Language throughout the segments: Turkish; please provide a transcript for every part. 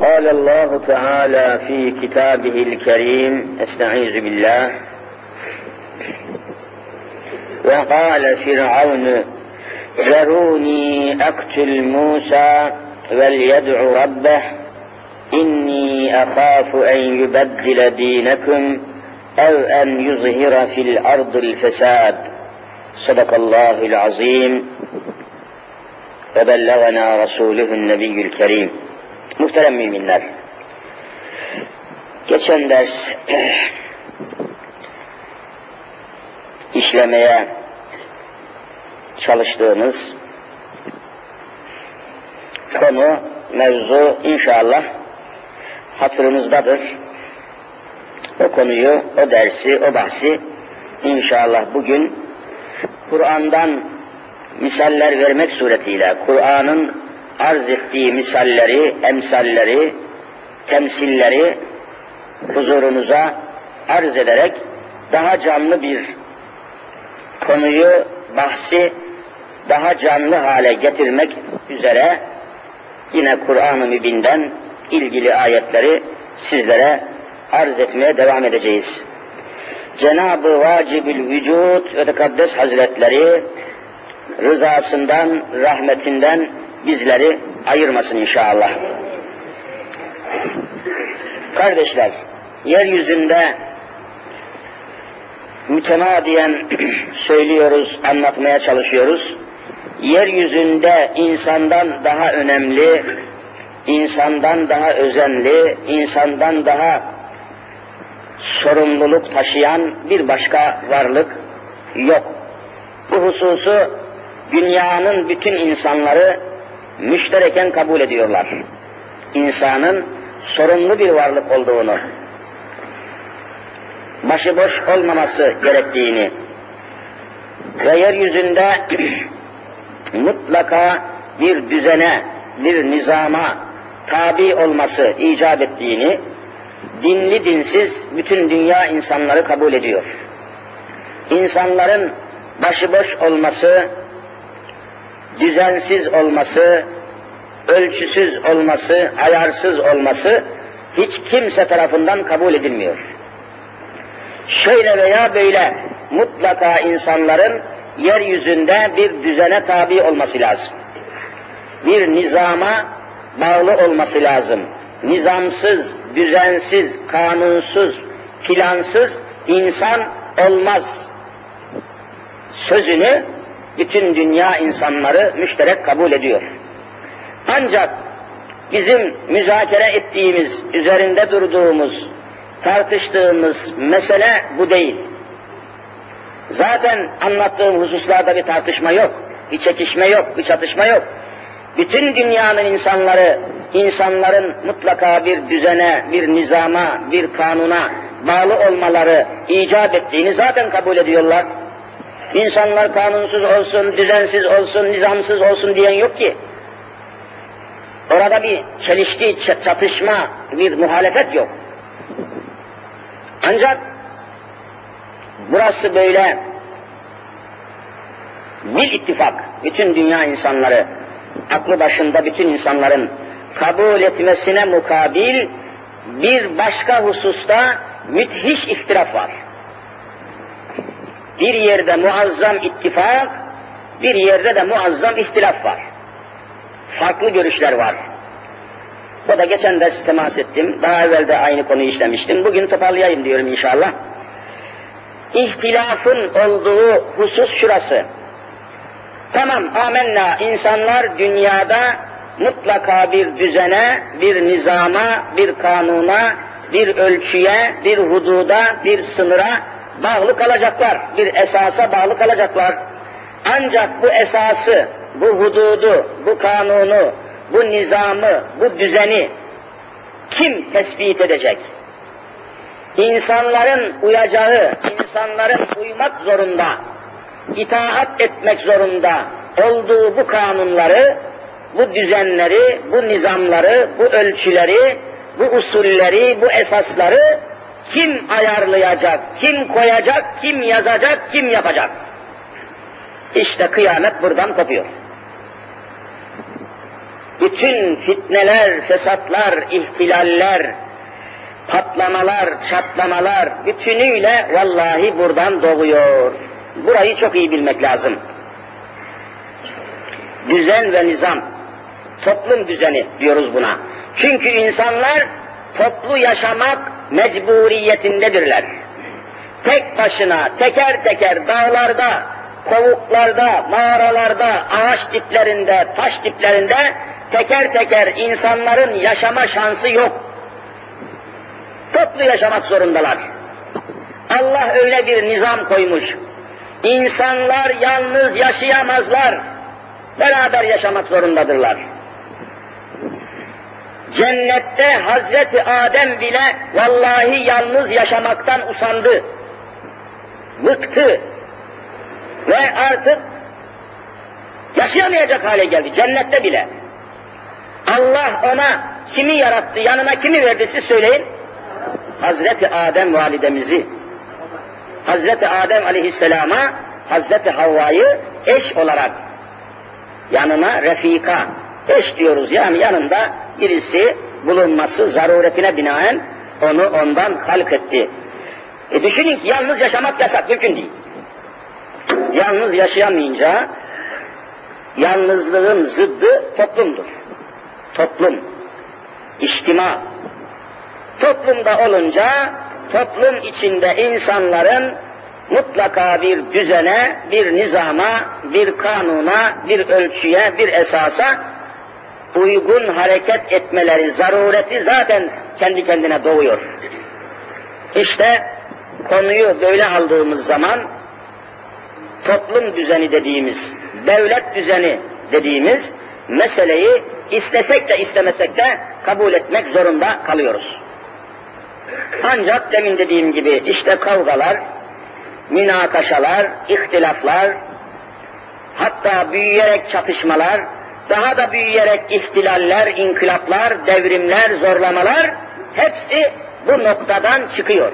قال الله تعالى في كتابه الكريم استعيذ بالله. وقال فرعون ذروني أقتل موسى وليدع ربه إني أخاف أن يبدل دينكم أو أن يظهر في الأرض الفساد. صدق الله العظيم. وبلغنا رسوله النبي الكريم. Muhterem müminler, geçen ders işlemeye çalıştığımız konu, mevzu inşallah hatırımızdadır. O konuyu, o dersi, o bahsi inşallah bugün Kur'an'dan misaller vermek suretiyle, Kur'an'ın arz ettiği misalleri, emsalleri, temsilleri huzurunuza arz ederek daha canlı bir konuyu, bahsi daha canlı hale getirmek üzere yine Kur'an-ı Mübin'den ilgili ayetleri sizlere arz etmeye devam edeceğiz. Cenab-ı Vacibül Vücud ve Tekaddes Hazretleri rızasından, rahmetinden bizleri ayırmasın inşallah. Kardeşler, yeryüzünde mütemadiyen söylüyoruz, anlatmaya çalışıyoruz. Yeryüzünde insandan daha önemli, insandan daha özenli, insandan daha sorumluluk taşıyan bir başka varlık yok. Bu hususu dünyanın bütün insanları müştereken kabul ediyorlar. İnsanın sorumlu bir varlık olduğunu, başıboş olmaması gerektiğini ve yeryüzünde mutlaka bir düzene, bir nizama tabi olması icap ettiğini, dinli dinsiz bütün dünya insanları kabul ediyor. İnsanların başıboş olması, düzensiz olması, ölçüsüz olması, ayarsız olması hiç kimse tarafından kabul edilmiyor. Şöyle veya böyle mutlaka insanların yeryüzünde bir düzene tabi olması lazım. Bir nizama bağlı olması lazım. Nizamsız, düzensiz, kanunsuz, plansız insan olmaz. Sözünü bütün dünya insanları müşterek kabul ediyor. Ancak bizim müzakere ettiğimiz, üzerinde durduğumuz, tartıştığımız mesele bu değil. Zaten anlattığım hususlarda bir tartışma yok, bir çekişme yok, bir çatışma yok. Bütün dünyanın insanları, insanların mutlaka bir düzene, bir nizama, bir kanuna bağlı olmaları icap ettiğini zaten kabul ediyorlar. İnsanlar kanunsuz olsun, düzensiz olsun, nizamsız olsun diyen yok ki. Orada bir çelişki, çatışma, bir muhalefet yok. Ancak burası böyle bir ittifak, bütün dünya insanları, aklı başında bütün insanların kabul etmesine mukabil bir başka hususta müthiş ihtilaf var. Bir yerde muazzam ittifak, bir yerde de muazzam ihtilaf var. Farklı görüşler var. O da geçen ders temas ettim. Daha evvel de aynı konuyu işlemiştim. Bugün toparlayayım diyorum inşallah. İhtilafın olduğu husus şurası. Tamam amenna insanlar dünyada mutlaka bir düzene, bir nizama, bir kanuna, bir ölçüye, bir hududa, bir sınıra bağlı kalacaklar. Bir esasa bağlı kalacaklar. Ancak bu esası, bu hududu, bu kanunu, bu nizamı, bu düzeni kim tespit edecek? İnsanların uyacağı, insanların uymak zorunda, itaat etmek zorunda olduğu bu kanunları, bu düzenleri, bu nizamları, bu ölçüleri, bu usulleri, bu esasları kim ayarlayacak, kim koyacak, kim yazacak, kim yapacak? İşte kıyamet buradan kopuyor. bütün fitneler, fesatlar, ihtilaller, patlamalar, çatlamalar bütünüyle vallahi buradan doğuyor. Burayı çok iyi bilmek lazım. Düzen ve nizam, toplum düzeni diyoruz buna. Çünkü insanlar toplu yaşamak mecburiyetindedirler. Tek başına, teker teker dağlarda, kovuklarda, mağaralarda, ağaç diplerinde, taş diplerinde teker teker insanların yaşama şansı yok. Toplu yaşamak zorundalar. Allah öyle bir nizam koymuş. İnsanlar yalnız yaşayamazlar. Beraber yaşamak zorundadırlar. Cennette Hazreti Adem bile vallahi yalnız yaşamaktan usandı. Bıktı. Ve artık yaşayamayacak hale geldi cennette bile. Allah ona kimi yarattı, yanına kimi verdi siz söyleyin. Hazreti Adem validemizi, Hazreti Adem aleyhisselama Hazreti Havva'yı eş olarak yanına refika, eş diyoruz yani yanında birisi bulunması zaruretine binaen onu ondan halk etti. E düşünün ki yalnız yaşamak yasak, mümkün değil. Yalnız yaşayamayınca yalnızlığın zıddı toplumdur. Toplum, içtima. Toplumda olunca toplum içinde insanların mutlaka bir düzene, bir nizama, bir kanuna, bir ölçüye, bir esasa uygun hareket etmeleri zarureti zaten kendi kendine doğuyor. İşte konuyu böyle aldığımız zaman toplum düzeni dediğimiz, devlet düzeni dediğimiz meseleyi istesek de istemesek de kabul etmek zorunda kalıyoruz. Ancak demin dediğim gibi işte kavgalar, münakaşalar, ihtilaflar, hatta büyüyerek çatışmalar, daha da büyüyerek ihtilaller, inkılaplar, devrimler, zorlamalar hepsi bu noktadan çıkıyor.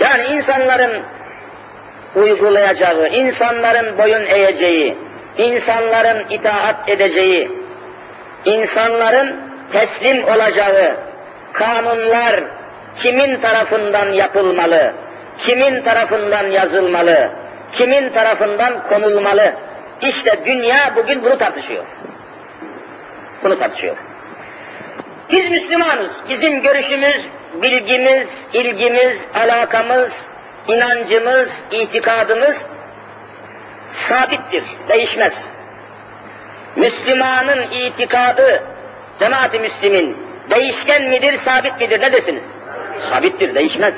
Yani insanların uygulayacağı, insanların boyun eğeceği, insanların itaat edeceği, insanların teslim olacağı kanunlar kimin tarafından yapılmalı, kimin tarafından yazılmalı, kimin tarafından konulmalı. İşte dünya bugün bunu tartışıyor. Bunu tartışıyor. Biz Müslümanız. Bizim görüşümüz, bilgimiz, ilgimiz, alakamız, inancımız, itikadımız sabittir, değişmez. Müslümanın itikadı, cemaat-i Müslümin, değişken midir, sabit midir, ne desiniz? Sabittir, değişmez.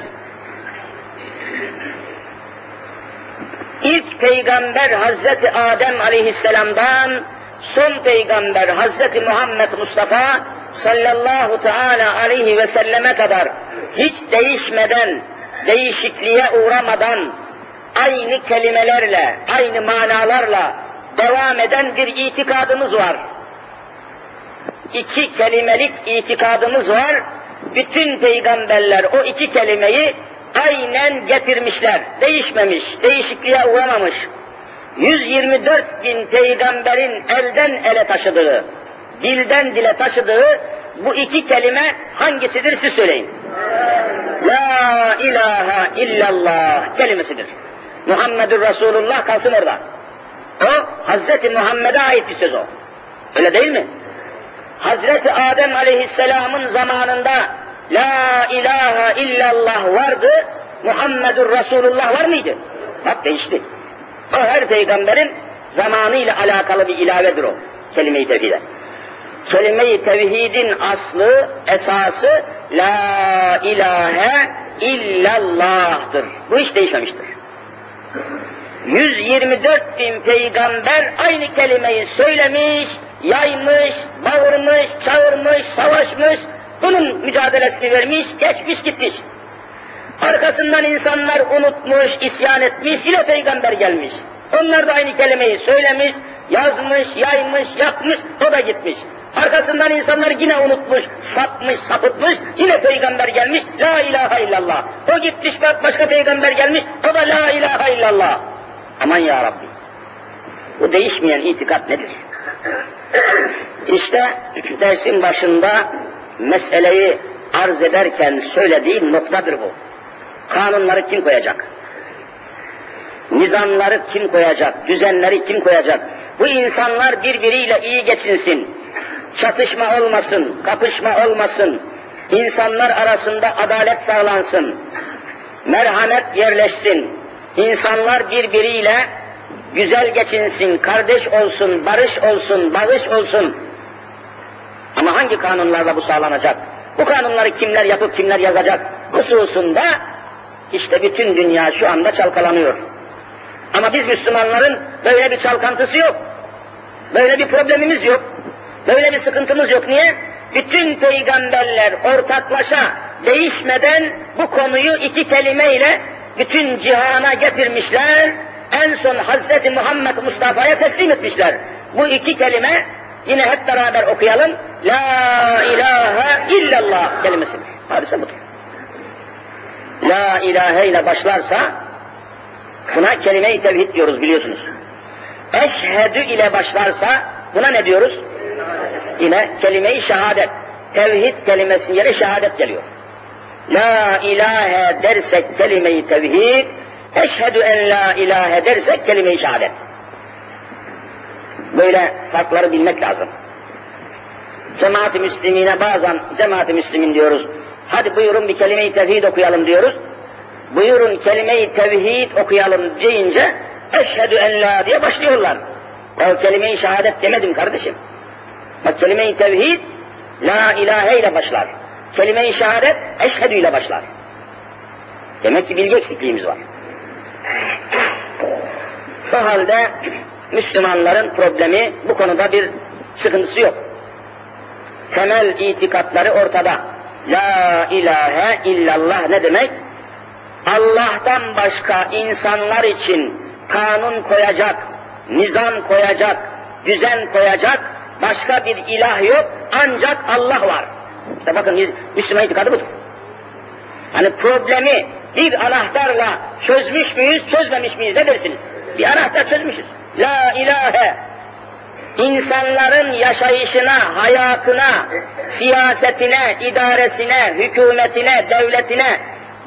İlk peygamber Hazreti Adem aleyhisselamdan son peygamber Hazreti Muhammed Mustafa sallallahu teala aleyhi ve selleme kadar hiç değişmeden, değişikliğe uğramadan aynı kelimelerle, aynı manalarla devam eden bir itikadımız var. İki kelimelik itikadımız var. Bütün peygamberler o iki kelimeyi aynen getirmişler. Değişmemiş, değişikliğe uğramamış. 124 bin peygamberin elden ele taşıdığı, dilden dile taşıdığı bu iki kelime hangisidir siz söyleyin. La ilahe illallah kelimesidir. Muhammedur Resulullah kalsın orada. O Hazreti Muhammed'e ait bir söz o. Öyle değil mi? Hazreti Adem Aleyhisselam'ın zamanında La ilahe illallah vardı, Muhammedur Resulullah var mıydı? Bak değişti. O her peygamberin zamanıyla alakalı bir ilavedir o kelime-i tevhide. Kelime-i tevhidin aslı, esası La ilahe illallah'tır. Bu hiç değişmemiştir. 124 bin peygamber aynı kelimeyi söylemiş, yaymış, bağırmış, çağırmış, savaşmış, bunun mücadelesini vermiş, geçmiş gitmiş. Arkasından insanlar unutmuş, isyan etmiş, yine peygamber gelmiş. Onlar da aynı kelimeyi söylemiş, yazmış, yaymış, yapmış, o da gitmiş. Arkasından insanlar yine unutmuş, sapmış, sapıtmış, yine peygamber gelmiş, la ilahe illallah. O gitmiş, başka peygamber gelmiş, o da la ilahe illallah. Aman ya Rabbi. Bu değişmeyen itikat nedir? İşte dersin başında meseleyi arz ederken söylediği noktadır bu. Kanunları kim koyacak? Nizamları kim koyacak? Düzenleri kim koyacak? Bu insanlar birbiriyle iyi geçinsin. Çatışma olmasın, kapışma olmasın. İnsanlar arasında adalet sağlansın. Merhamet yerleşsin. İnsanlar birbiriyle güzel geçinsin, kardeş olsun, barış olsun, bağış olsun. Ama hangi kanunlarla bu sağlanacak? Bu kanunları kimler yapıp kimler yazacak? Hususunda işte bütün dünya şu anda çalkalanıyor. Ama biz Müslümanların böyle bir çalkantısı yok. Böyle bir problemimiz yok. Böyle bir sıkıntımız yok. Niye? Bütün peygamberler ortaklaşa değişmeden bu konuyu iki kelimeyle bütün cihana getirmişler. En son Hazreti Muhammed Mustafa'ya teslim etmişler. Bu iki kelime yine hep beraber okuyalım. La ilahe illallah kelimesidir. Hadise budur. La ilahe ile başlarsa buna kelime-i tevhid diyoruz biliyorsunuz. Eşhedü ile başlarsa buna ne diyoruz? Yine kelime-i şehadet. Tevhid kelimesinin yere şehadet geliyor. La ilahe dersek kelime-i tevhid, eşhedü en la ilahe dersek kelime-i şehadet. Böyle farkları bilmek lazım. Cemaat-i Müslimine bazen cemaat-i Müslimin diyoruz. Hadi buyurun bir kelime-i tevhid okuyalım diyoruz. Buyurun kelime-i tevhid okuyalım deyince eşhedü en la diye başlıyorlar. O kelime-i şehadet demedim kardeşim. Bak kelime-i tevhid la ilahe ile başlar. Kelime-i şehadet eşhedü ile başlar. Demek ki bilgi eksikliğimiz var. O halde Müslümanların problemi bu konuda bir sıkıntısı yok. Temel itikatları ortada. La ilahe illallah ne demek? Allah'tan başka insanlar için kanun koyacak, nizam koyacak, düzen koyacak başka bir ilah yok ancak Allah var. İşte bakın Müslüman itikadı budur. Hani problemi bir anahtarla çözmüş müyüz, çözmemiş miyiz ne dersiniz? Bir anahtar çözmüşüz. La ilahe insanların yaşayışına, hayatına, siyasetine, idaresine, hükümetine, devletine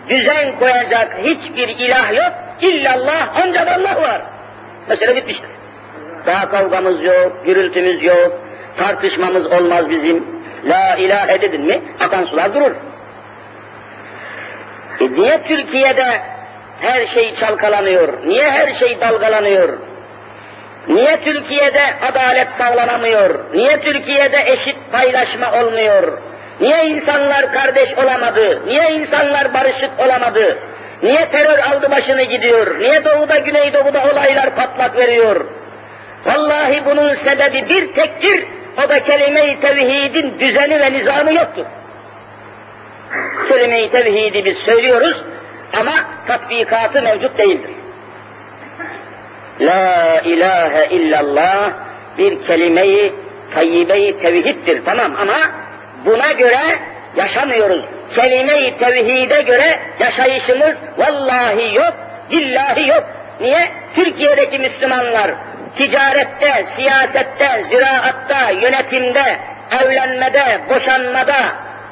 düzen koyacak hiçbir ilah yok. İllallah ancak Allah var. Mesele bitmiştir. Daha kavgamız yok, gürültümüz yok, tartışmamız olmaz bizim. La ilahe dedin mi akan sular durur. E niye Türkiye'de her şey çalkalanıyor? Niye her şey dalgalanıyor? Niye Türkiye'de adalet sağlanamıyor? Niye Türkiye'de eşit paylaşma olmuyor? Niye insanlar kardeş olamadı? Niye insanlar barışık olamadı? Niye terör aldı başını gidiyor? Niye doğuda güneydoğuda olaylar patlak veriyor? Vallahi bunun sebebi bir tektir, o da kelime-i tevhidin düzeni ve nizamı yoktur. Kelime-i tevhidi biz söylüyoruz ama tatbikatı mevcut değildir. La ilahe illallah bir kelime-i tayyibe-i tevhiddir tamam ama buna göre yaşamıyoruz. Kelime-i tevhide göre yaşayışımız vallahi yok, billahi yok. Niye? Türkiye'deki Müslümanlar ticarette, siyasette, ziraatta, yönetimde, evlenmede, boşanmada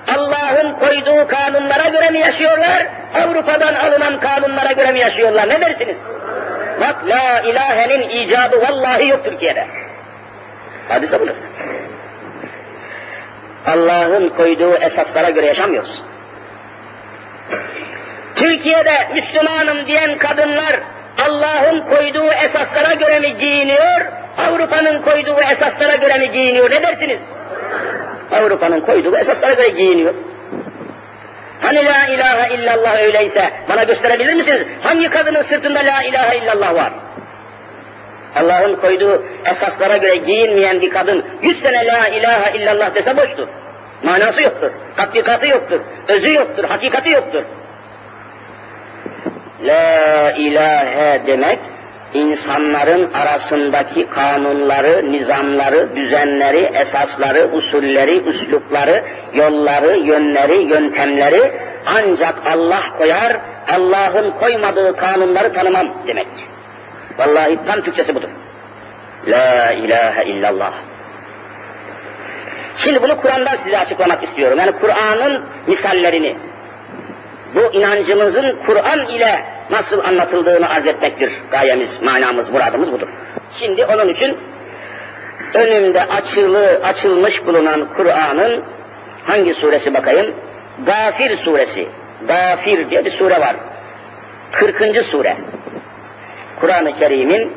Allah'ın koyduğu kanunlara göre mi yaşıyorlar? Avrupa'dan alınan kanunlara göre mi yaşıyorlar? Ne dersiniz? Bak la ilahenin icabı vallahi yok Türkiye'de. Hadise budur. Allah'ın koyduğu esaslara göre yaşamıyoruz. Türkiye'de Müslümanım diyen kadınlar Allah'ın koyduğu esaslara göre mi giyiniyor, Avrupa'nın koyduğu esaslara göre mi giyiniyor ne dersiniz? Avrupa'nın koyduğu esaslara göre giyiniyor. Hani la ilahe illallah öyleyse bana gösterebilir misiniz? Hangi kadının sırtında la ilahe illallah var? Allah'ın koyduğu esaslara göre giyinmeyen bir kadın yüz sene la ilahe illallah dese boştur. Manası yoktur, tatbikatı yoktur, özü yoktur, hakikati yoktur. La ilahe demek, insanların arasındaki kanunları, nizamları, düzenleri, esasları, usulleri, üslupları, yolları, yönleri, yöntemleri ancak Allah koyar, Allah'ın koymadığı kanunları tanımam demek. Vallahi tam Türkçesi budur. La ilahe illallah. Şimdi bunu Kur'an'dan size açıklamak istiyorum. Yani Kur'an'ın misallerini. Bu inancımızın Kur'an ile nasıl anlatıldığını arz etmektir gayemiz, manamız, muradımız budur. Şimdi onun için önümde açılı, açılmış bulunan Kur'an'ın hangi suresi bakayım? Gafir suresi. Gafir diye bir sure var. 40. sure. Kur'an-ı Kerim'in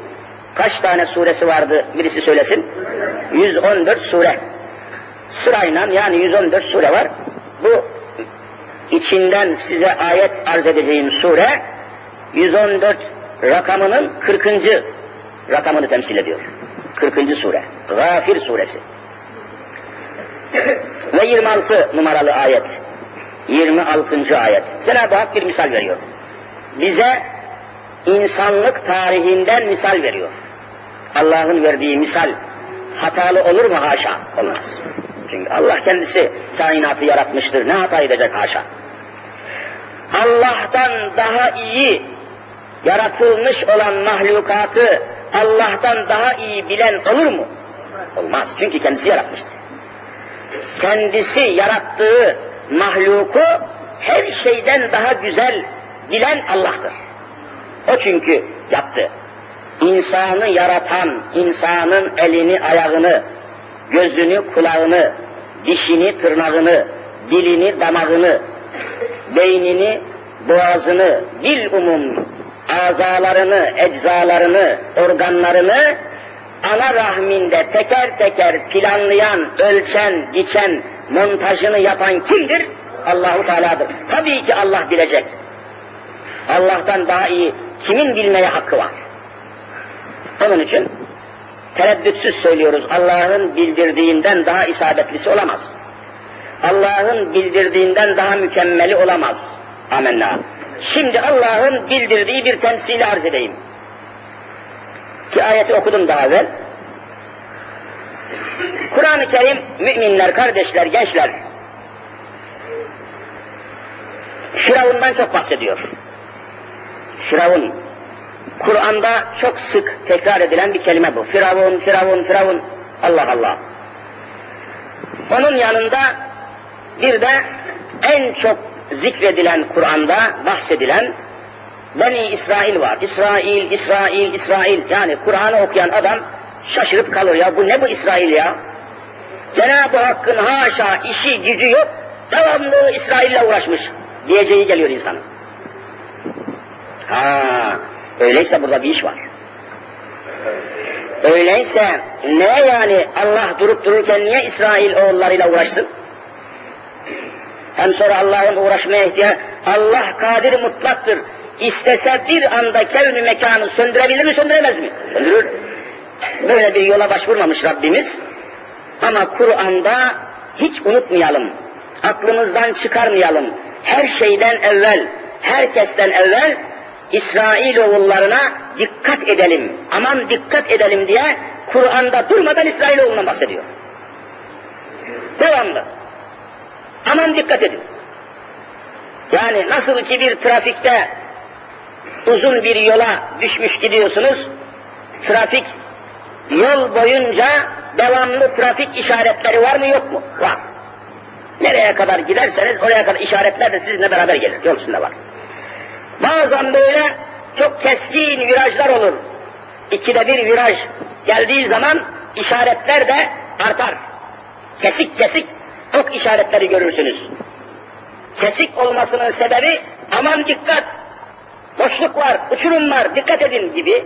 kaç tane suresi vardı birisi söylesin? 114 sure. Sırayla yani 114 sure var. Bu içinden size ayet arz edeceğim sure 114 rakamının 40. rakamını temsil ediyor. 40. sure. Gafir suresi. Ve 26 numaralı ayet. 26. ayet. Cenab-ı Hak bir misal veriyor. Bize insanlık tarihinden misal veriyor. Allah'ın verdiği misal hatalı olur mu haşa? Olmaz. Çünkü Allah kendisi kainatı yaratmıştır. Ne hata edecek haşa? Allah'tan daha iyi yaratılmış olan mahlukatı Allah'tan daha iyi bilen olur mu? Olmaz. Çünkü kendisi yaratmıştır. Kendisi yarattığı mahluku her şeyden daha güzel bilen Allah'tır. O çünkü yaptı. İnsanı yaratan, insanın elini, ayağını, gözünü, kulağını, dişini, tırnağını, dilini, damağını, beynini, boğazını, dil umum, azalarını, eczalarını, organlarını ana rahminde teker teker planlayan, ölçen, biçen, montajını yapan kimdir? Allahu Teala'dır. Tabii ki Allah bilecek. Allah'tan daha iyi kimin bilmeye hakkı var? Onun için tereddütsüz söylüyoruz. Allah'ın bildirdiğinden daha isabetlisi olamaz. Allah'ın bildirdiğinden daha mükemmeli olamaz. Amenna. Şimdi Allah'ın bildirdiği bir temsili arz edeyim. Ki ayeti okudum daha evvel. Kur'an-ı Kerim müminler, kardeşler, gençler Firavun'dan çok bahsediyor. Firavun. Kur'an'da çok sık tekrar edilen bir kelime bu. Firavun, Firavun, Firavun. Allah Allah. Onun yanında bir de en çok zikredilen Kur'an'da bahsedilen Beni İsrail var. İsrail, İsrail, İsrail. Yani Kur'an'ı okuyan adam şaşırıp kalır ya. Bu ne bu İsrail ya? Cenab-ı Hakk'ın haşa işi gücü yok. Devamlı İsrail'le uğraşmış diyeceği geliyor insanın. Ha, öyleyse burada bir iş var. Öyleyse ne yani Allah durup dururken niye İsrail oğullarıyla uğraşsın? Hem sonra Allah'ın uğraşmaya ihtiyaç, Allah kadir mutlaktır. İstese bir anda kevni mekanı söndürebilir mi, söndüremez mi? Söndürür. Böyle bir yola başvurmamış Rabbimiz. Ama Kur'an'da hiç unutmayalım, aklımızdan çıkarmayalım. Her şeyden evvel, herkesten evvel İsrail oğullarına dikkat edelim, aman dikkat edelim diye Kur'an'da durmadan İsrail oğlundan bahsediyor. Devamlı. Aman dikkat edin. Yani nasıl ki bir trafikte uzun bir yola düşmüş gidiyorsunuz, trafik yol boyunca devamlı trafik işaretleri var mı yok mu? Var. Nereye kadar giderseniz oraya kadar işaretler de sizinle beraber gelir. Yol üstünde var. Bazen böyle çok keskin virajlar olur. İkide bir viraj geldiği zaman işaretler de artar. Kesik kesik ok işaretleri görürsünüz. Kesik olmasının sebebi aman dikkat, boşluk var, uçurum var, dikkat edin gibi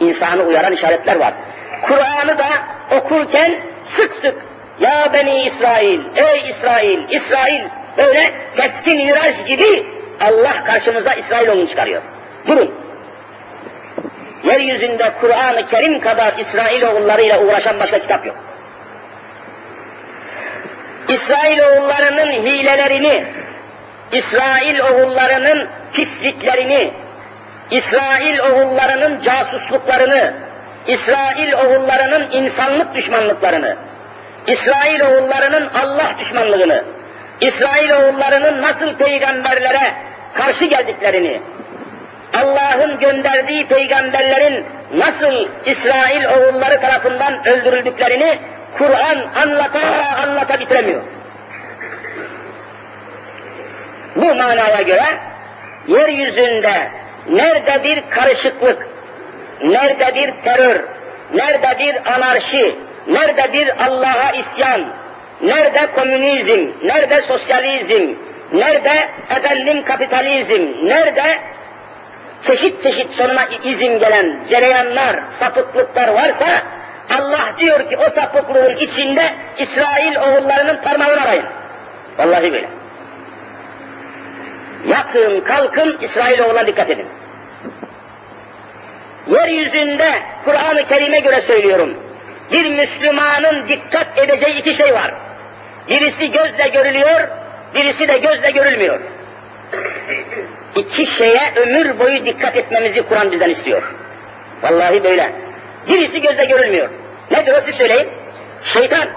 insanı uyaran işaretler var. Kur'an'ı da okurken sık sık ya beni İsrail, ey İsrail, İsrail böyle keskin viraj gibi Allah karşımıza İsrailoğlu'nu çıkarıyor. Durun. Yeryüzünde Kur'an-ı Kerim kadar İsrailoğullarıyla uğraşan başka kitap yok. İsrailoğullarının hilelerini, İsrail oğullarının pisliklerini, İsrail oğullarının casusluklarını, İsrail oğullarının insanlık düşmanlıklarını, İsrail oğullarının Allah düşmanlığını, İsrail oğullarının nasıl peygamberlere karşı geldiklerini, Allah'ın gönderdiği peygamberlerin nasıl İsrail oğulları tarafından öldürüldüklerini Kur'an anlata anlata bitiremiyor. Bu manaya göre yeryüzünde nerede bir karışıklık, nerede bir terör, nerede bir anarşi, nerede bir Allah'a isyan, nerede komünizm, nerede sosyalizm, nerede efendim kapitalizm, nerede çeşit çeşit sonuna izin gelen cereyanlar, sapıklıklar varsa Allah diyor ki o sapıklığın içinde İsrail oğullarının parmağını arayın. Vallahi böyle. Yatın, kalkın, İsrail oğullarına dikkat edin. Yeryüzünde Kur'an-ı Kerim'e göre söylüyorum. Bir Müslümanın dikkat edeceği iki şey var. Birisi gözle görülüyor, birisi de gözle görülmüyor. İki şeye ömür boyu dikkat etmemizi Kur'an bizden istiyor. Vallahi böyle. Birisi gözle görülmüyor. Nedir o siz söyleyin? Şeytan.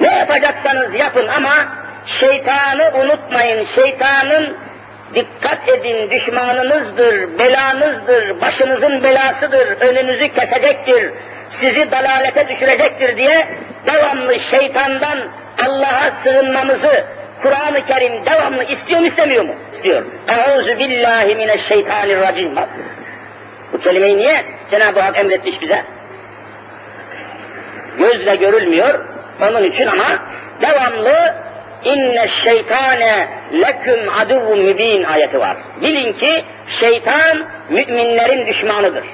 Ne yapacaksanız yapın ama şeytanı unutmayın. Şeytanın dikkat edin düşmanınızdır, belanızdır, başınızın belasıdır, önünüzü kesecektir, sizi dalalete düşürecektir diye devamlı şeytandan Allah'a sığınmamızı Kur'an-ı Kerim devamlı istiyor mu istemiyor mu? İstiyor. Euzu billahi mineşşeytanirracim. Bu kelimeyi niye Cenab-ı Hak emretmiş bize? Gözle görülmüyor. Onun için ama devamlı inne şeytane leküm aduvun mübin ayeti var. Bilin ki şeytan müminlerin düşmanıdır.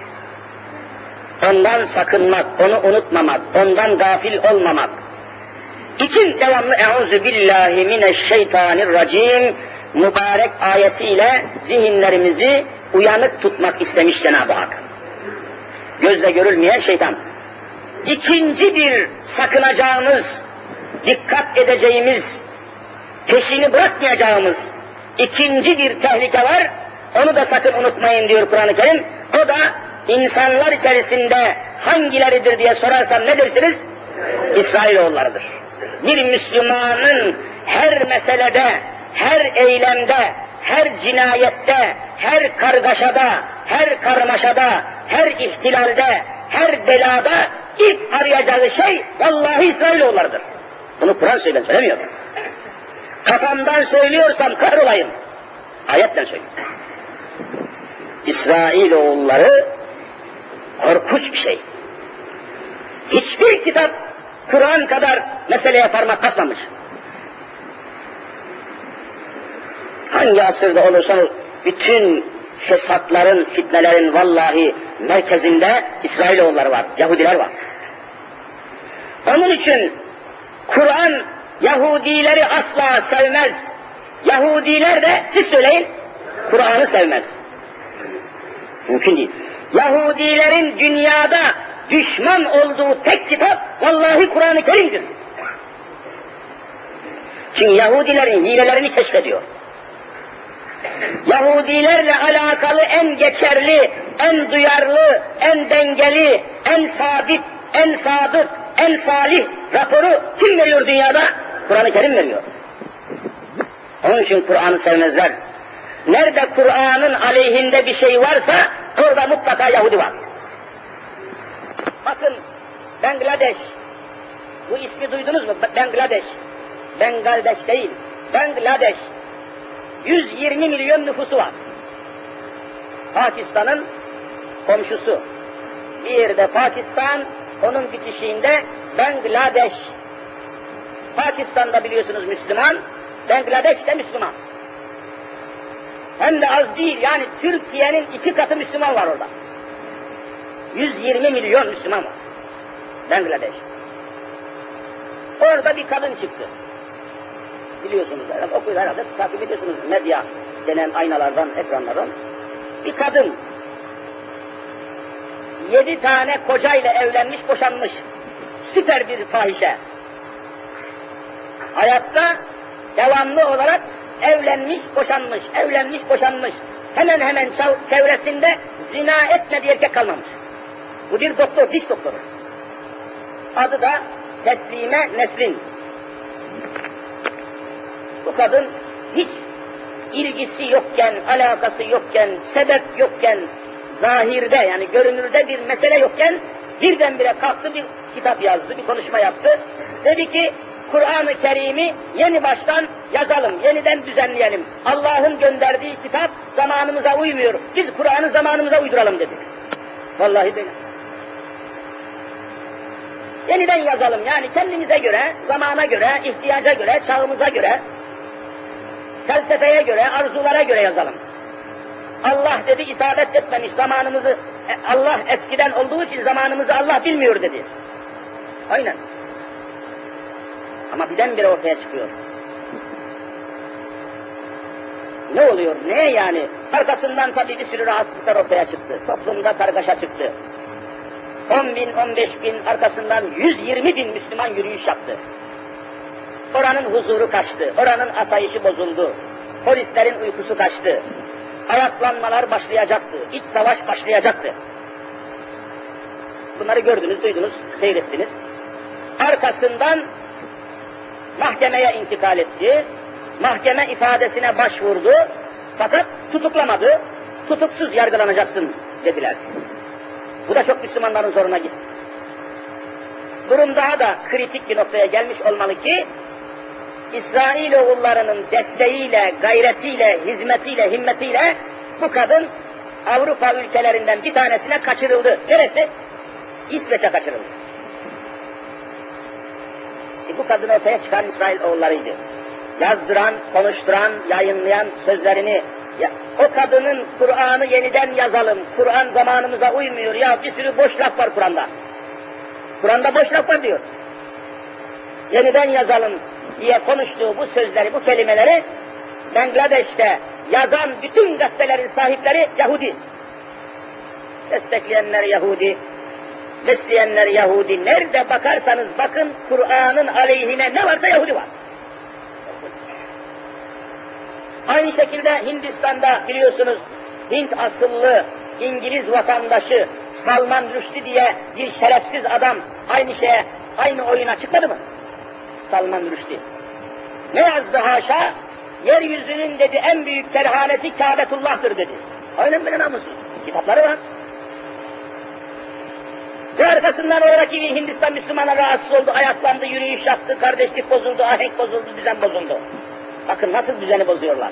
Ondan sakınmak, onu unutmamak, ondan gafil olmamak. İçin devamlı euzu billahi mineşşeytanirracim mübarek ayetiyle zihinlerimizi uyanık tutmak istemiş Cenab-ı Hak. Gözle görülmeyen şeytan. İkinci bir sakınacağımız, dikkat edeceğimiz, peşini bırakmayacağımız ikinci bir tehlike var. Onu da sakın unutmayın diyor Kur'an-ı Kerim. O da insanlar içerisinde hangileridir diye sorarsam ne dersiniz? İsrailoğullarıdır. Bir Müslümanın her meselede, her eylemde, her cinayette, her kargaşada, her karmaşada, her ihtilalde, her belada ilk arayacağı şey vallahi İsrailoğullarıdır. Bunu Kur'an söylüyor, söylemiyor. Kafamdan söylüyorsam kahrolayım. Ayetle söylüyorum. İsrailoğulları korkunç bir şey. Hiçbir kitap Kur'an kadar meseleye parmak basmamış. Hangi asırda olursanız bütün fesatların, fitnelerin vallahi merkezinde İsrailoğulları var, Yahudiler var. Onun için Kur'an Yahudileri asla sevmez. Yahudiler de siz söyleyin Kur'an'ı sevmez. Mümkün değil. Yahudilerin dünyada düşman olduğu tek kitap vallahi Kur'an-ı Kerim'dir. Çünkü Yahudilerin hilelerini keşfediyor. Yahudilerle alakalı en geçerli, en duyarlı, en dengeli, en sabit, en sadık, en salih raporu kim veriyor dünyada? Kur'an-ı Kerim veriyor. Onun için Kur'an'ı sevmezler. Nerede Kur'an'ın aleyhinde bir şey varsa orada mutlaka Yahudi var. Bakın Bangladeş, bu ismi duydunuz mu? Bangladeş. Bengaldeş değil, Bangladeş. 120 milyon nüfusu var. Pakistan'ın komşusu. Bir yerde Pakistan, onun bitişiğinde Bangladeş. Pakistan'da biliyorsunuz Müslüman, Bangladeş de Müslüman. Hem de az değil, yani Türkiye'nin iki katı Müslüman var orada. 120 milyon Müslüman var. Bangladeş. Orada bir kadın çıktı. Biliyorsunuz herhalde, okuyun herhalde, takip ediyorsunuz medya denen aynalardan, ekranlardan. Bir kadın yedi tane kocayla evlenmiş, boşanmış. Süper bir fahişe. Hayatta devamlı olarak evlenmiş, boşanmış, evlenmiş, boşanmış. Hemen hemen çevresinde zina etme diye erkek kalmamış. Bu bir doktor, diş doktoru. Adı da Teslime Nesrin. Bu kadın hiç ilgisi yokken, alakası yokken, sebep yokken, zahirde yani görünürde bir mesele yokken birdenbire kalktı bir kitap yazdı, bir konuşma yaptı. Dedi ki Kur'an-ı Kerim'i yeni baştan yazalım, yeniden düzenleyelim. Allah'ın gönderdiği kitap zamanımıza uymuyor. Biz Kur'an'ı zamanımıza uyduralım dedi. Vallahi böyle. Yeniden yazalım yani kendimize göre, zamana göre, ihtiyaca göre, çağımıza göre, felsefeye göre, arzulara göre yazalım. Allah dedi isabet etmemiş zamanımızı, e, Allah eskiden olduğu için zamanımızı Allah bilmiyor dedi. Aynen. Ama birdenbire ortaya çıkıyor. Ne oluyor? Ne yani? Arkasından tabii bir sürü rahatsızlıklar ortaya çıktı. Toplumda kargaşa çıktı. 10 bin, 15 bin, arkasından 120 bin Müslüman yürüyüş yaptı. Oranın huzuru kaçtı, oranın asayişi bozuldu. Polislerin uykusu kaçtı. Ayaklanmalar başlayacaktı, iç savaş başlayacaktı. Bunları gördünüz, duydunuz, seyrettiniz. Arkasından mahkemeye intikal etti. Mahkeme ifadesine başvurdu. Fakat tutuklamadı. Tutuksuz yargılanacaksın dediler. Bu da çok Müslümanların zoruna gitti. Durum daha da kritik bir noktaya gelmiş olmalı ki, İsrail oğullarının desteğiyle, gayretiyle, hizmetiyle, himmetiyle bu kadın Avrupa ülkelerinden bir tanesine kaçırıldı. Neresi? İsveç'e kaçırıldı. E bu kadın ortaya çıkan İsrail oğullarıydı. Yazdıran, konuşturan, yayınlayan sözlerini ya, o kadının Kur'an'ı yeniden yazalım, Kur'an zamanımıza uymuyor ya bir sürü boş laf var Kur'an'da. Kur'an'da boş laf var diyor. Yeniden yazalım diye konuştuğu bu sözleri, bu kelimeleri Bangladeş'te yazan bütün gazetelerin sahipleri Yahudi. Destekleyenler Yahudi, besleyenler Yahudi. Nerede bakarsanız bakın Kur'an'ın aleyhine ne varsa Yahudi var. Aynı şekilde Hindistan'da biliyorsunuz Hint asıllı İngiliz vatandaşı Salman Rushdie diye bir şerefsiz adam aynı şeye, aynı oyuna çıkmadı mı? Salman Rushdie. Ne yazdı haşa? Yeryüzünün dedi en büyük terhanesi Kâbetullah'tır dedi. Aynen böyle namussuz. Kitapları var. Ve arkasından oradaki Hindistan Müslümanı rahatsız oldu, ayaklandı, yürüyüş yaptı, kardeşlik bozuldu, ahenk bozuldu, düzen bozuldu. Bakın nasıl düzeni bozuyorlar.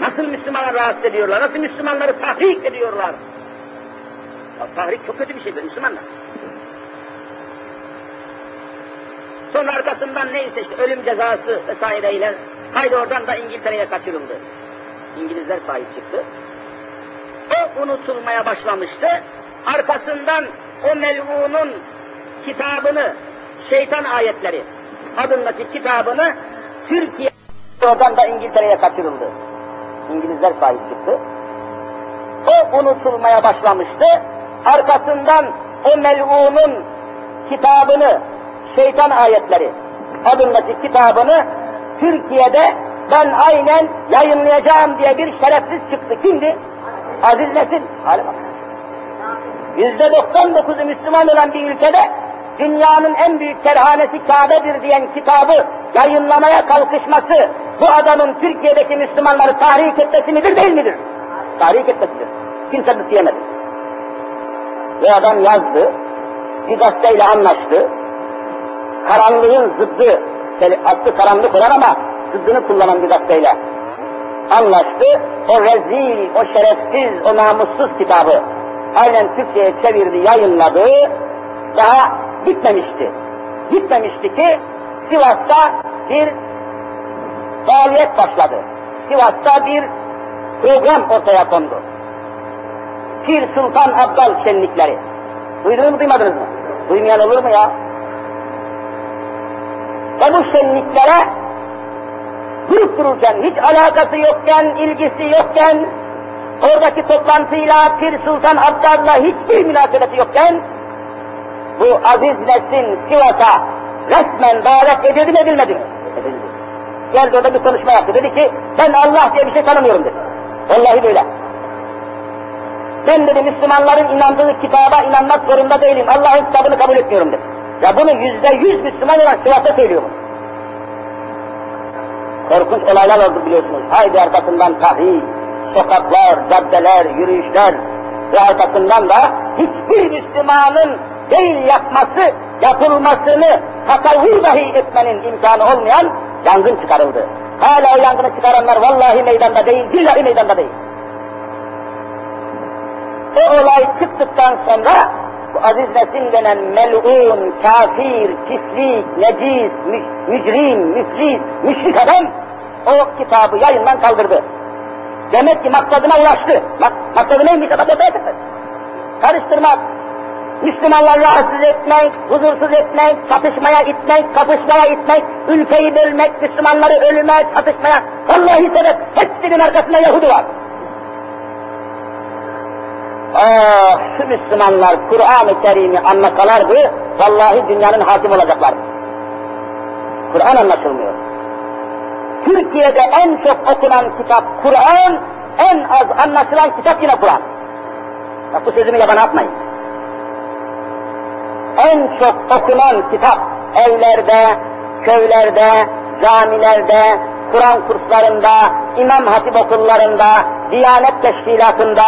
Nasıl Müslümanları rahatsız ediyorlar, nasıl Müslümanları tahrik ediyorlar. Tahrik çok kötü bir şeydir Müslümanlar. Sonra arkasından neyse işte ölüm cezası vesaireyle haydi oradan da İngiltere'ye kaçırıldı. İngilizler sahip çıktı. O unutulmaya başlamıştı. Arkasından o melunun kitabını, şeytan ayetleri adındaki kitabını Türkiye oradan da İngiltere'ye kaçırıldı. İngilizler sahip çıktı. O unutulmaya başlamıştı. Arkasından o melunun kitabını, şeytan ayetleri adındaki kitabını Türkiye'de ben aynen yayınlayacağım diye bir şerefsiz çıktı. Kimdi? Aziz Nesin. Yüzde 99'u Müslüman olan bir ülkede dünyanın en büyük terhanesi Kabe'dir diyen kitabı yayınlamaya kalkışması bu adamın Türkiye'deki Müslümanları tahrik etmesi midir değil midir? Tahrik etmesidir. Kimse diyemedi. Ve adam yazdı, bir gazeteyle anlaştı, karanlığın zıddı, aslı karanlık olan ama zıddını kullanan bir gazeteyle anlaştı, o rezil, o şerefsiz, o namussuz kitabı aynen Türkçe'ye çevirdi, yayınladı, daha bitmemişti. Bitmemişti ki Sivas'ta bir faaliyet başladı. Sivas'ta bir program ortaya kondu. Pir Sultan Abdal şenlikleri. Duydunuz mu duymadınız mı? Duymayan olur mu ya? Ve bu şenliklere durup dururken, hiç alakası yokken, ilgisi yokken, oradaki toplantıyla Pir Sultan Abdal'la hiçbir münasebeti yokken, bu aziz neslin Sivas'a resmen davet edildi mi edilmedi mi? Edildi. Geldi orada bir konuşma yaptı. Dedi ki ben Allah diye bir şey tanımıyorum dedi. Vallahi böyle. Ben dedi Müslümanların inandığı kitaba inanmak zorunda değilim. Allah'ın kitabını kabul etmiyorum dedi. Ya bunu yüzde yüz Müslüman olan Sivas'a söylüyor bunu. Korkunç olaylar oldu biliyorsunuz. Haydi arkasından tahrik, sokaklar, caddeler, yürüyüşler ve arkasından da hiçbir Müslümanın değil yapması, yapılmasını tasavvur dahi etmenin imkanı olmayan yangın çıkarıldı. Hala o yangını çıkaranlar vallahi meydanda değil, billahi meydanda değil. O olay çıktıktan sonra bu aziz nesil denen melun, kafir, pislik, necis, mücrim, müflis, müşrik adam o kitabı yayından kaldırdı. Demek ki maksadına ulaştı. Mak maksadı neymiş adam ortaya çıktı. Karıştırmak, Müslümanları rahatsız etmek, huzursuz etmek, çatışmaya itmek, kapışmaya itmek, ülkeyi bölmek, Müslümanları ölüme, çatışmaya, vallahi sebep hepsinin arkasında Yahudi var. Ah şu Müslümanlar Kur'an-ı Kerim'i anlasalardı, vallahi dünyanın hakim olacaklar. Kur'an anlaşılmıyor. Türkiye'de en çok okunan kitap Kur'an, en az anlaşılan kitap yine Kur'an. Bak bu sözümü yabana atmayın. En çok okunan kitap evlerde, köylerde, camilerde, Kur'an kurslarında, İmam Hatip okullarında, Diyanet Teşkilatı'nda,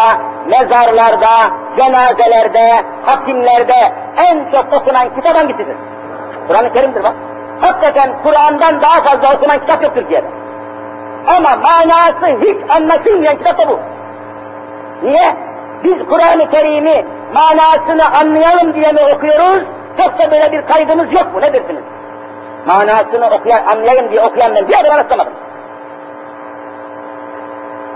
mezarlarda, cenazelerde, hatimlerde en çok okunan kitap hangisidir? Kur'an-ı Kerim'dir bak. Hakikaten Kur'an'dan daha fazla okunan kitap yok Türkiye'de. Ama manası hiç anlaşılmayan kitap da bu. Niye? Biz Kur'an-ı Kerim'i manasını anlayalım diye mi okuyoruz? Yoksa böyle bir kaygımız yok mu? Ne dersiniz? Manasını okuyan, anlayayım diye okuyan ben bir adam rastlamadım.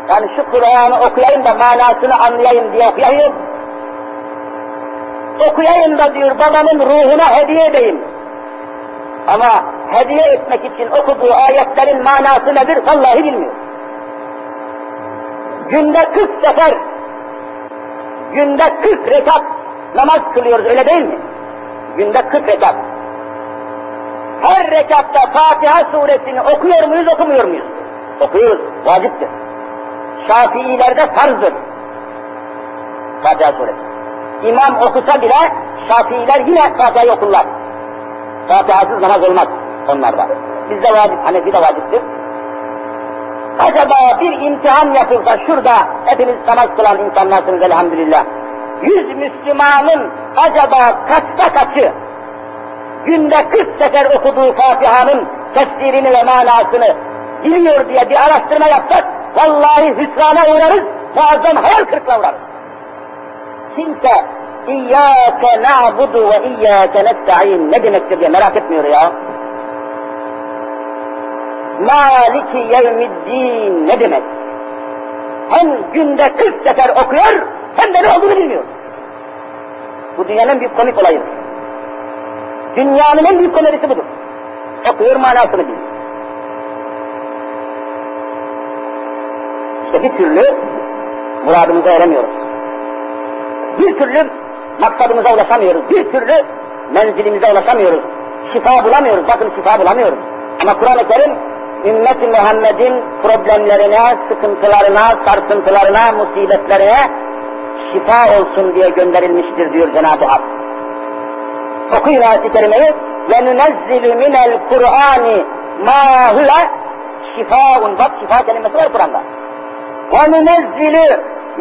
Yani şu Kur'an'ı okuyayım da manasını anlayayım diye okuyayım. Okuyayım da diyor babamın ruhuna hediye edeyim. Ama hediye etmek için okuduğu ayetlerin manası nedir vallahi bilmiyor. Günde 40 sefer, günde 40 rekat namaz kılıyoruz öyle değil mi? Günde 40 rekat. Her rekatta Fatiha suresini okuyor muyuz okumuyor muyuz? Okuyoruz, vaciptir. Şafiilerde farzdır. Fatiha suresi. İmam okusa bile Şafiiler yine Fatiha'yı okurlar. Fatiha'sız namaz olmaz onlarda. Bizde vacip, Hanefi de vaciptir. Acaba bir imtihan yapılsa şurada hepiniz namaz kılan insanlarsınız elhamdülillah. Yüz Müslümanın acaba kaçta kaçı günde 40 sefer okuduğu Fatiha'nın tefsirini ve manasını biliyor diye bir araştırma yapsak vallahi hüsrana uğrarız, muazzam hayal kırıklığına uğrarız. Kimse İyyâke na'budu ve iyyâke nesta'in ne demektir diye merak etmiyor ya. Maliki yevmiddin ne demek? Hem günde 40 sefer okuyor, hem de ne olduğunu bilmiyor. Bu dünyanın büyük komik olayı. Dünyanın en büyük komedisi budur. Okuyor manasını bilmiyor. İşte bir türlü muradımıza eremiyoruz. Bir türlü maksadımıza ulaşamıyoruz. Bir türlü menzilimize ulaşamıyoruz. Şifa bulamıyoruz. Bakın şifa bulamıyoruz. Ama Kur'an-ı Kerim ümmet-i Muhammed'in problemlerine, sıkıntılarına, sarsıntılarına, musibetlerine şifa olsun diye gönderilmiştir diyor Cenab-ı Hak. Okuyun ayet-i kerimeyi. وَنُنَزِّلُ مِنَ الْقُرْآنِ مَا هُوَ şifaun. Bak şifa kelimesi var Kur'an'da. وَنُنَزِّلُ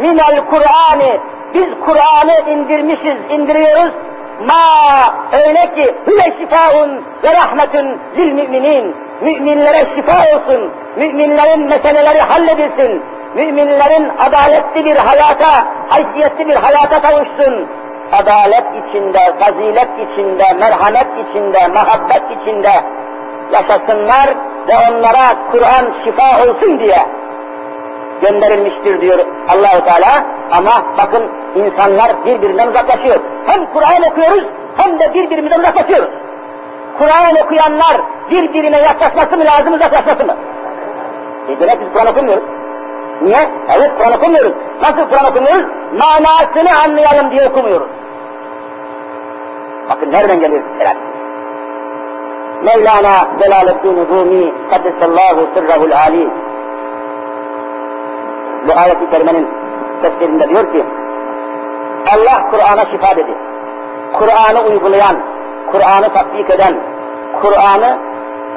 مِنَ الْقُرْآنِ Biz Kur'an'ı indirmişiz, indiriyoruz. Ma öyle ki hüve şifaun ve rahmetun lil müminin. Müminlere şifa olsun. Müminlerin meseleleri halledilsin. Müminlerin adaletli bir hayata, haysiyetli bir hayata kavuşsun. Adalet içinde, fazilet içinde, merhamet içinde, muhabbet içinde yaşasınlar ve onlara Kur'an şifa olsun diye gönderilmiştir diyor Allahu Teala. Ama bakın insanlar birbirinden uzaklaşıyor. Hem Kur'an okuyoruz hem de birbirimizden uzaklaşıyoruz. Kur'an okuyanlar birbirine yaklaşması mı lazım, uzaklaşması mı? E demek biz Kur'an okumuyoruz. Niye? Evet Kur'an okumuyoruz. Nasıl Kur'an okumuyoruz? Manasını anlayalım diye okumuyoruz. Bakın nereden geliyor herhalde? Mevlana Celaleddin Rumi Kaddesallahu sırrahul ali bu ayet-i kerimenin tefsirinde diyor ki Allah Kur'an'a şifa dedi. Kur'an'ı uygulayan, Kur'an'ı tatbik eden, Kur'an'ı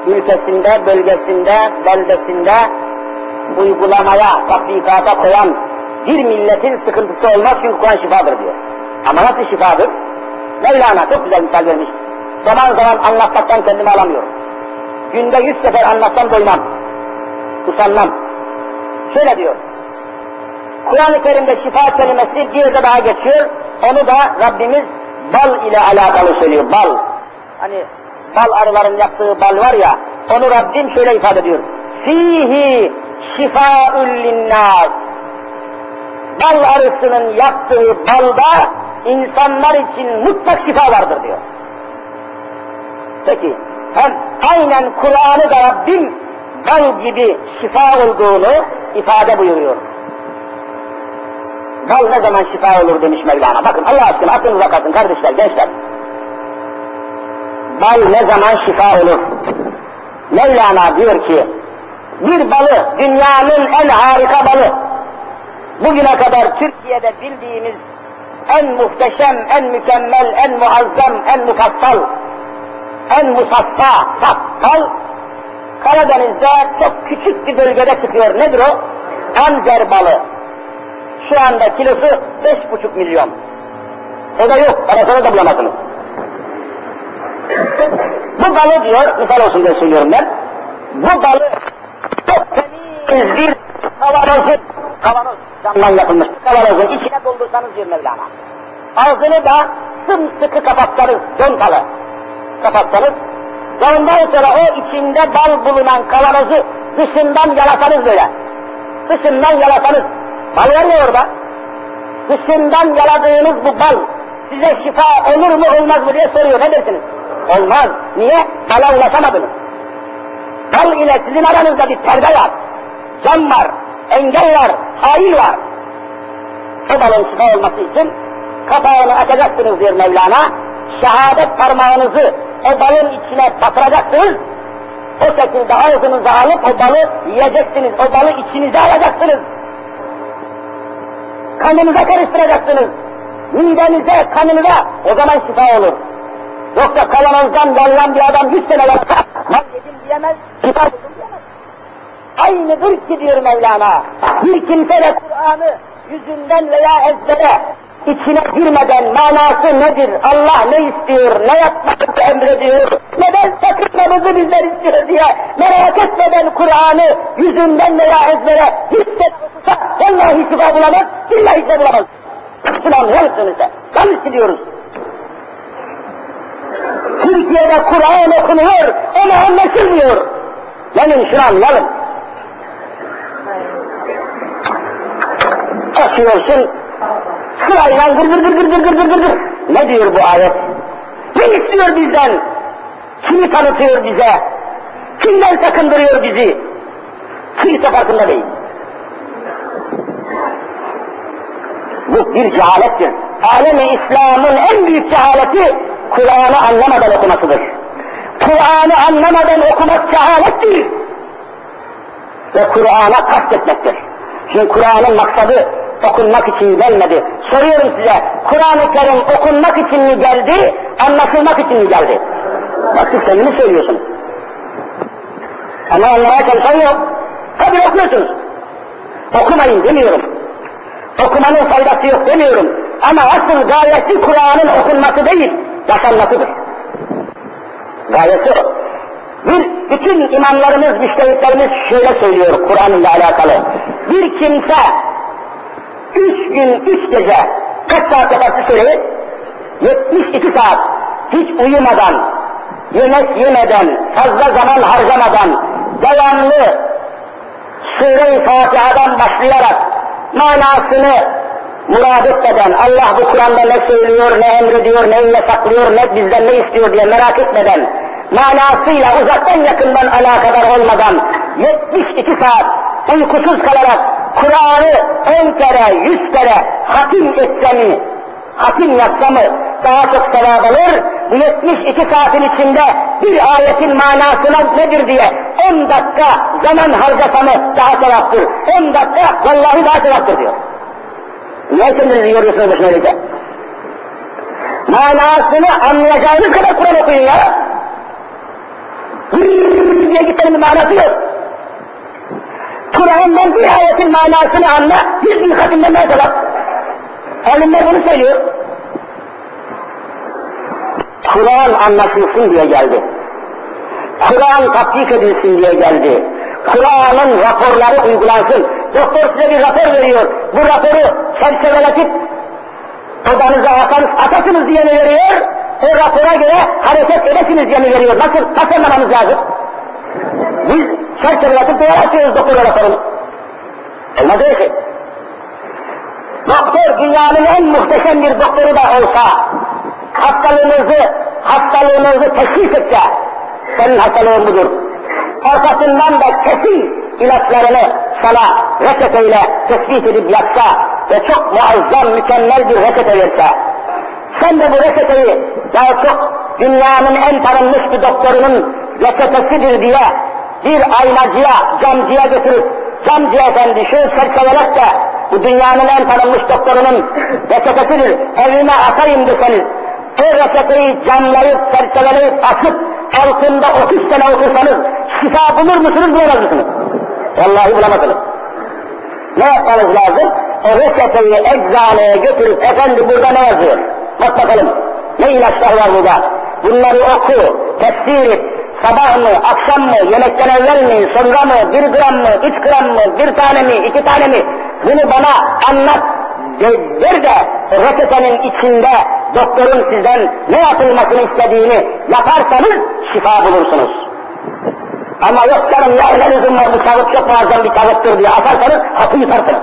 ülkesinde, bölgesinde, beldesinde uygulamaya, tatbikata koyan bir milletin sıkıntısı olmaz çünkü Kur'an şifadır diyor. Ama nasıl şifadır? Mevlana çok güzel misal vermiş. Zaman zaman anlatmaktan kendimi alamıyorum. Günde yüz sefer anlatsam doymam. Usanmam. Şöyle diyor. Kur'an-ı Kerim'de şifa kelimesi bir yerde daha geçiyor. Onu da Rabbimiz bal ile alakalı söylüyor. Bal. Hani bal arıların yaptığı bal var ya, onu Rabbim şöyle ifade ediyor. Fihi şifaul linnas. Bal arısının yaptığı balda insanlar için mutlak şifa vardır diyor. Peki, hem aynen Kur'an'ı da Rabbim bal gibi şifa olduğunu ifade buyuruyor. Bal ne zaman şifa olur demiş Mevlana. Bakın Allah aşkına aklınıza katın kardeşler, gençler. Bal ne zaman şifa olur? Mevlana diyor ki, bir balı, dünyanın en harika balı, bugüne kadar Türkiye'de bildiğimiz en muhteşem, en mükemmel, en muazzam, en mufassal, en musaffa, saf bal, Karadeniz'de çok küçük bir bölgede çıkıyor. Nedir o? Anzer balı. Şu anda kilosu beş buçuk milyon. O da yok, parasını da bulamazsınız. Bu balı diyor, misal olsun diye söylüyorum ben, bu balı çok temiz bir kavanozun, kavanoz camdan yapılmış kavanozun içine doldursanız diyor Mevlana. Ağzını da sımsıkı kapatsanız, contalı kapatsanız, ve ondan sonra o içinde bal bulunan kavanozu dışından yalasanız böyle. Dışından yalasanız, bal var ya orada. Dışından yaladığınız bu bal size şifa olur mu olmaz mı diye soruyor. Ne dersiniz? Olmaz. Niye? Bala ulaşamadınız. Bal ile sizin aranızda bir perde var. Cam var, engel var, hail var. O balın şifa olması için kapağını açacaksınız diyor Mevlana. Şehadet parmağınızı o balın içine batıracaksınız. O şekilde ağzınıza alıp o balı yiyeceksiniz. O balı içinize alacaksınız. Kanınıza karıştıracaksınız. Midenize, kanınıza o zaman şifa olur. Yoksa kavanozdan yalan bir adam yüz sene yapsa, mal yedim diyemez, şifa buldum diyemez. Aynıdır ki diyor Mevlana, bir kimse de Kur'an'ı yüzünden veya ezbere içine girmeden manası nedir, Allah ne istiyor, ne yapmak emrediyor, neden sakınmamızı bizler istiyor diye merak etmeden Kur'an'ı yüzünden veya ezbere hiç de okusa, vallahi şifa bulamaz, billahi şifa bulamaz. Müslüman yarısınızda, yanlış gidiyoruz. Türkiye'de Kur'an okunuyor ama anlaşılmıyor. Gelin şunu anlayalım. Açıyorsun, sırayla gır gır gır gır gır gır gır gır. Ne diyor bu ayet? Ne istiyor bizden? Kimi tanıtıyor bize? Kimden sakındırıyor bizi? Kimse farkında değil. Bu bir cehalettir. Alemi İslam'ın en büyük cehaleti Kur'an'ı anlamadan okumasıdır. Kur'an'ı anlamadan okumak cehalettir. Ve Kur'an'a kastetmektir. Çünkü Kur'an'ın maksadı okunmak için gelmedi. Soruyorum size, Kur'an-ı Kerim okunmak için mi geldi, anlaşılmak için mi geldi? Bak siz kendiniz söylüyorsunuz. Ama anlamaya çalışan yok. Tabi okuyorsunuz. Okumayın demiyorum. Okumanın faydası yok demiyorum. Ama asıl gayesi Kur'an'ın okunması değil, yaşanmasıdır. Gayesi o. Bir, bütün imamlarımız, müştehitlerimiz şöyle söylüyor Kur'an ile alakalı. Bir kimse üç gün, üç gece kaç saat yaparsa söyleyin? 72 saat hiç uyumadan, yemek yemeden, fazla zaman harcamadan, devamlı Sure-i Fatiha'dan başlayarak manasını murad etmeden, Allah bu Kur'an'da ne söylüyor, ne emrediyor, ne yasaklıyor, ne bizden ne istiyor diye merak etmeden, manasıyla uzaktan yakından alakadar olmadan 72 saat uykusuz kalarak Kur'an'ı 10 kere, 100 kere hatim etse mi, hatim yapsa mı daha çok sevap alır, bu 72 saatin içinde bir ayetin manasına nedir diye 10 dakika zaman harcasa mı daha sevaptır, 10 dakika vallahi daha sevaptır diyor. Niye kendinizi yoruyorsunuz boşuna öyleyse? Manasını anlayacağınız kadar Kur'an okuyun ya. diye gitmenin manası yok. Kur'an'dan bir ayetin manasını anla, yüz bin hatimden ne sevap. Alimler bunu söylüyor. Kur'an anlaşılsın diye geldi. Kur'an tatbik edilsin diye geldi. Kur'an'ın raporları uygulansın. Doktor size bir rapor veriyor. Bu raporu çerçeveletip odanıza atarız, atasınız diye mi veriyor? O rapora göre hareket edesiniz diye mi veriyor? Nasıl, nasıl anlamamız lazım? Biz çerçeveletip duvara atıyoruz doktor raporunu. Olmaz öyle şey. Doktor dünyanın en muhteşem bir doktoru da olsa, hastalığınızı, hastalığınızı teşhis etse, senin hastalığın budur. Arkasından da kesin ilaçlarını sana reçeteyle tespit edip yapsa ve çok muazzam, mükemmel bir reçete verse, sen de bu reçeteyi daha çok dünyanın en tanınmış bir doktorunun reçetesidir diye bir aynacıya, camcıya götürüp, camcı efendi şu çerçevelet de bu dünyanın en tanınmış doktorunun reçetesidir, evime asayım deseniz, o reçeteyi camlayıp, çerçeveleyip, asıp, altında 30 sene okursanız şifa bulur musunuz, bulamaz mısınız? Vallahi bulamazsınız. Ne yapmanız lazım? O reçeteyi eczaneye götürüp, efendi burada ne yazıyor? Bak bakalım, ne ilaçlar var burada? Bunları oku, tefsir et, sabah mı, akşam mı, yemekten evvel mi, sonra mı, bir gram mı, üç gram mı, bir tane mi, iki tane mi? Bunu bana anlat, der de reçetenin içinde doktorun sizden ne yapılmasını istediğini yaparsanız şifa bulursunuz. Ama yok canım ya ne lüzum var bu kağıt çok muazzam bir kağıttır diye asarsanız hapı yutarsınız.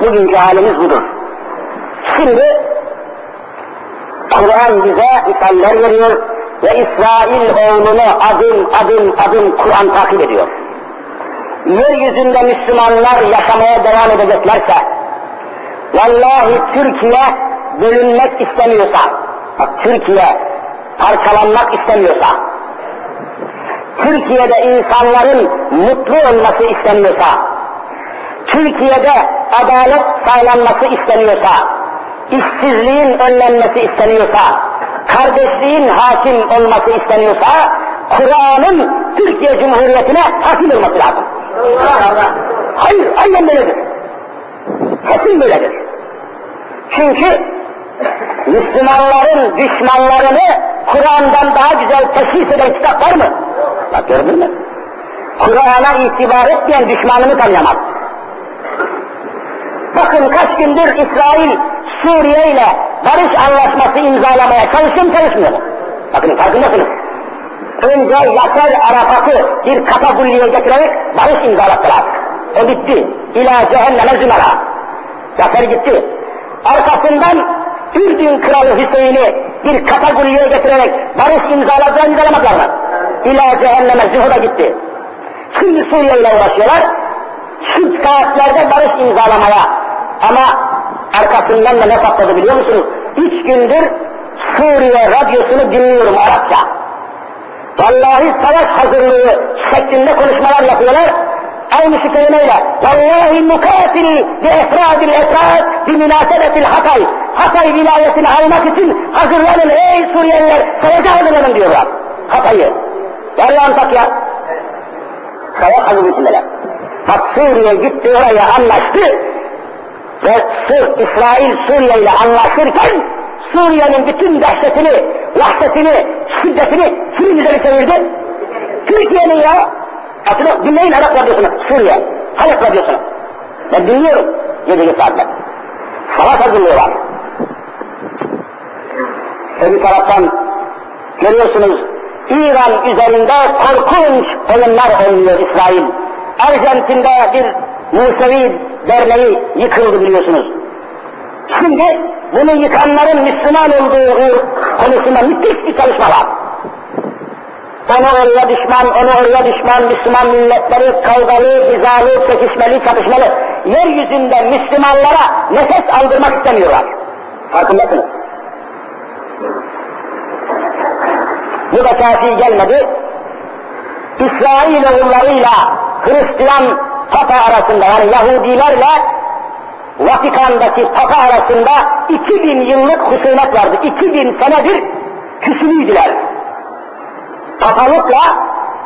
Bugünkü halimiz budur. Şimdi Kur'an bize misaller veriyor ve İsrail oğlunu adım adım adım Kur'an takip ediyor. Yeryüzünde Müslümanlar yaşamaya devam edeceklerse, vallahi Türkiye bölünmek istemiyorsa, bak Türkiye parçalanmak istemiyorsa, Türkiye'de insanların mutlu olması istemiyorsa, Türkiye'de adalet sağlanması isteniyorsa, işsizliğin önlenmesi isteniyorsa, kardeşliğin hakim olması isteniyorsa, Kur'an'ın Türkiye Cumhuriyeti'ne hakim olması lazım. Hayır, aynen böyledir. Kesin böyledir. Çünkü Müslümanların düşmanlarını Kur'an'dan daha güzel teşhis eden kitap var mı? Bak gördün mü? Kur'an'a itibar etmeyen düşmanını tanıyamaz. Bakın kaç gündür İsrail Suriye ile barış anlaşması imzalamaya çalışıyor mu çalışmıyor mu? Bakın farkındasınız. Önce Yaser Arafat'ı bir katagulliye getirerek barış imzalattılar. O bitti. İlâ cehenneme zümera. Yaser gitti. Arkasından Ürdün Kralı Hüseyin'i bir katagulliye getirerek barış imzaladılar imzalamadılar mı? İlâ cehenneme zühura gitti. Şimdi Suriye ile uğraşıyorlar. Şu saatlerde barış imzalamaya ama arkasından da ne patladı biliyor musunuz? Üç gündür Suriye radyosunu dinliyorum Arapça. Vallahi savaş hazırlığı şeklinde konuşmalar yapıyorlar. Aynı şu kelimeyle. Vallahi mukatil bi efradil efrad bi münasebetil Hatay. Hatay vilayetini almak için hazırlanın ey Suriyeliler savaşa hazırlanın diyorlar. Hatay'ı. Yarı Antakya. Savaş hazırlığı Bak Suriye gitti oraya anlaştı ve sırf İsrail Suriye ile anlaşırken Suriye'nin bütün dehşetini, vahşetini, şiddetini kimin üzerine çevirdi? Türkiye'nin ya. Atını dinleyin Arap radyosunu, Suriye, Halep radyosunu. Ben dinliyorum yedinci saatte. Savaş hazırlığı var. Öbür taraftan görüyorsunuz İran üzerinde korkunç oyunlar oynuyor İsrail. Arjantin'de bir Musevi derneği yıkıldı biliyorsunuz. Şimdi bunu yıkanların Müslüman olduğu konusunda müthiş bir çalışma var. Onu oraya düşman, onu oraya düşman, Müslüman milletleri kavgalı, hizalı, çekişmeli, çatışmalı. Yeryüzünde Müslümanlara nefes aldırmak istemiyorlar. Farkındasınız. Bu da kafi gelmedi. İsrail oğullarıyla Hristiyan Papa arasında yani Yahudilerle Vatikan'daki Papa arasında 2000 yıllık husumet vardı. 2000 senedir küsülüydüler. Papalıkla